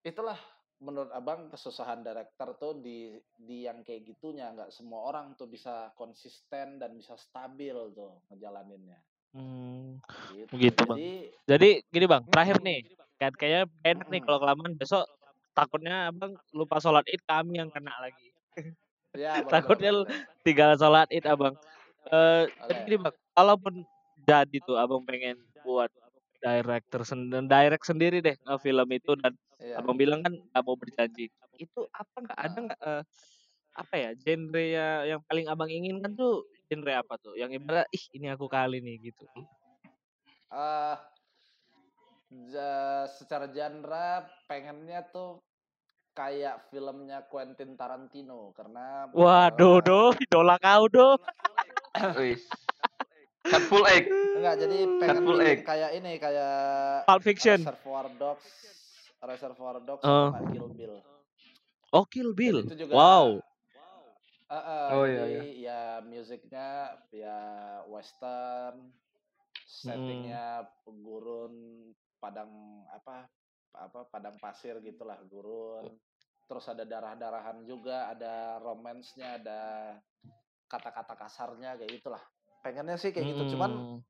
C: itulah menurut abang kesusahan director tuh di di yang kayak gitunya nggak semua orang tuh bisa konsisten dan bisa stabil tuh ngejalaninnya.
A: Hmm,
C: Gitu.
A: Begitu, Bang.
C: Jadi
A: Jadi gini bang, terakhir nih, kayak kayaknya enak nih kalau kelamaan besok takutnya abang lupa sholat id kami yang kena lagi.
C: ya
A: Takutnya. Tinggal sholat id abang. Eh, jadi
C: Boleh.
A: gini bang, kalaupun jadi tuh abang pengen buat director sendiri, direct sendiri deh nge film itu dan
C: Iya.
A: abang bilang kan nggak mau berjanji. Itu apa nggak ada nggak eh, apa ya genre ya yang paling abang inginkan tuh genre apa tuh? Yang ibarat ih ini aku kali nih gitu.
C: eh ja- secara genre pengennya tuh kayak filmnya Quentin Tarantino karena
A: Waduh,
C: eh,
A: do, idola kau do.
D: Cut full egg.
C: enggak jadi pengen
D: full egg.
C: kayak ini kayak
A: Pulp Fiction.
C: Reservoir Dogs Reservoir Dogs
A: Oh.
C: sama Kill Bill
A: Oh, Kill Bill.
C: itu juga
A: Wow.
C: Eh, eh,
D: Oh, iya,
C: jadi ya musiknya ya western settingnya gurun padang apa apa padang pasir gitulah gurun terus ada darah-darahan juga ada romansnya ada kata-kata kasarnya kayak gitulah pengennya sih kayak gitu cuman
A: Hmm.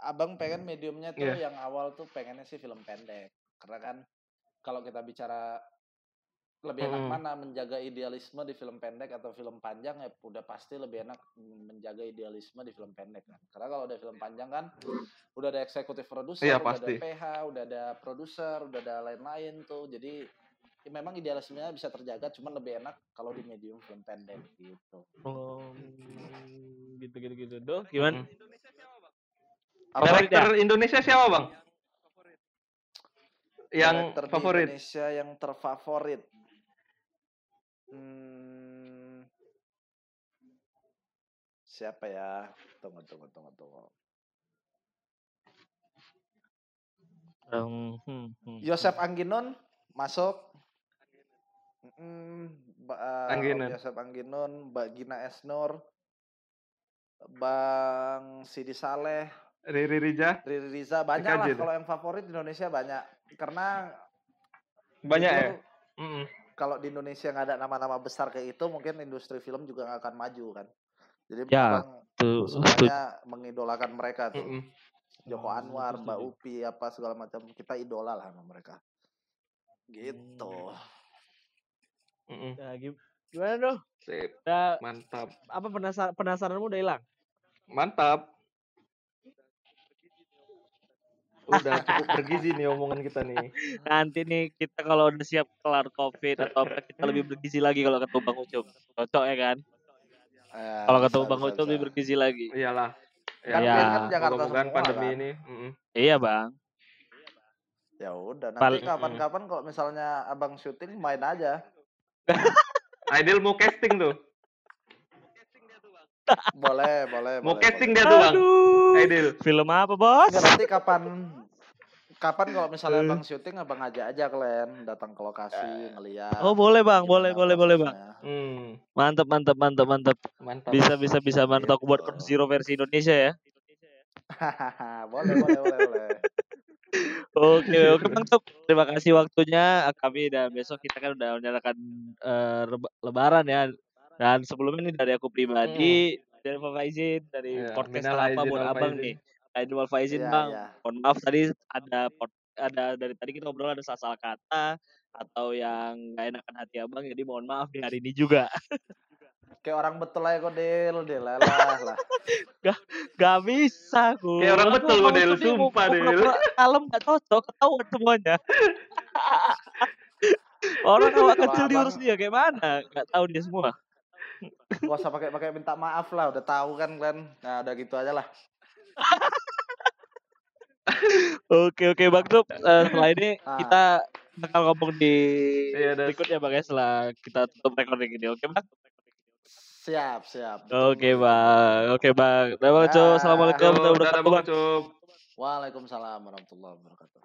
C: abang pengen mediumnya tuh
D: Iya.
C: yang awal tuh pengennya sih film pendek karena kan kalau kita bicara lebih enak
D: Mm-mm.
C: mana menjaga idealisme di film pendek atau film panjang ya udah pasti lebih enak menjaga idealisme di film pendek kan karena kalau udah film panjang kan udah ada eksekutif produser
D: Iya,
C: udah
D: pasti.
C: ada PH udah ada produser udah ada lain-lain tuh jadi ya memang idealismenya bisa terjaga cuman lebih enak kalau di medium film pendek gitu
A: Oh, gitu gitu gitu. Duh, gimana?
C: Apa?
A: Favorit
D: Director Indonesia siapa bang? Yang
C: di
D: favorit?
C: Indonesia yang terfavorit. Hmm, siapa ya? Tunggu, tunggu, tunggu, tunggu.
A: Hmm, hmm, hmm.
C: Yosef Angginun masuk. Mm, Ba- eh, Om
D: Angginun.
C: Yosef Angginun, Mbak Gina Esnur, Bang Sidi Saleh,
D: Riri Rija?
C: Riri Riza banyak lah kalau yang favorit di Indonesia banyak karena
D: Banyak ya? Mm-mm.
C: kalau di Indonesia nggak ada nama-nama besar kayak itu mungkin industri film juga nggak akan maju kan jadi
A: Ya,
C: memang
A: Tuh, tuh.
C: semuanya mengidolakan mereka tuh
D: Mm-mm.
C: Joko
A: Hmm,
C: Anwar Mbak. Upi apa segala macam kita idola lah sama mereka gitu
D: Mm-mm.
A: Ya, gim- gimana dong?
D: Sip.
A: Udah,
D: Mantap.
A: apa penasaran penasaranmu udah hilang?
D: Mantap. Udah cukup bergizi nih omongan kita nih.
A: Nanti nih kita kalau udah siap kelar covid atau apa kita lebih bergizi lagi kalau ketemu Bang Ucup. Cocok ya kan?
C: Eh,
A: Kalau ketemu Bang Ucup lebih bergizi lagi.
D: Iyalah.
C: kan
A: Ya.
C: kan Jakarta
D: Moga-moga
C: semua
D: pandemi
C: kan.
D: ini. mm-mm.
A: Iya bang.
C: ya udah nanti kapan-kapan kalau misalnya abang syuting main aja
D: Aidil mau casting tuh.
C: boleh boleh
D: Mau
C: boleh,
D: casting
C: boleh.
D: dia tuh bang. Aidil.
A: Film apa bos?
C: Nanti kapan kapan kalau misalnya
A: Eh.
C: abang syuting abang ajak aja kalian datang ke lokasi ngeliat
A: Oh boleh bang, boleh boleh boleh bang.
D: Hmm,
A: Mantap mantap mantap mantap.
D: mantap.
A: Bisa bisa bisa mantap aku buat
C: Gitu.
A: Zero versi Indonesia ya.
C: boleh boleh boleh boleh
A: Oke oke bang Tup. Terima kasih waktunya. Kami dan besok kita kan udah menyalakan eh, reba- Lebaran ya. Dan sebelumnya nih dari aku pribadi dari Pak Faizin dari
D: Ya,
A: podcast apa buat abang nih. Aidul wal Faizin
C: Iya,
A: bang.
C: iya.
A: Mohon maaf tadi ada pod- ada dari tadi kita ngobrol ada salah kata atau yang gak enakan hati abang jadi mohon maaf di hari ini juga.
C: kayak orang betul aja kok Del Del lah lah
A: Gak bisa gue.
D: Kayak orang betul kok, Del. Sumpah, Del.
A: Kalem gak cocok, ketahuan semuanya. orang awak kecil diurus dia kayak mana? Gak tahu dia semua.
C: gak usah pakai pakai minta maaf lah udah tahu kan kan nah udah gitu aja lah
A: Oke oke Bang Tup, Eh, setelah ini
C: Ah.
A: kita bakal ngomong di
D: Iya,
A: berikutnya Bang ya setelah kita tutup recording ini. Oke Bang?
C: Siap siap
A: Oke
C: Ditunggu.
A: Bang. Oke Bang. Udah Bang.
C: Dah.
A: Assalamualaikum Bang.
D: Ucup.
C: Waalaikumsalam warahmatullahi wabarakatuh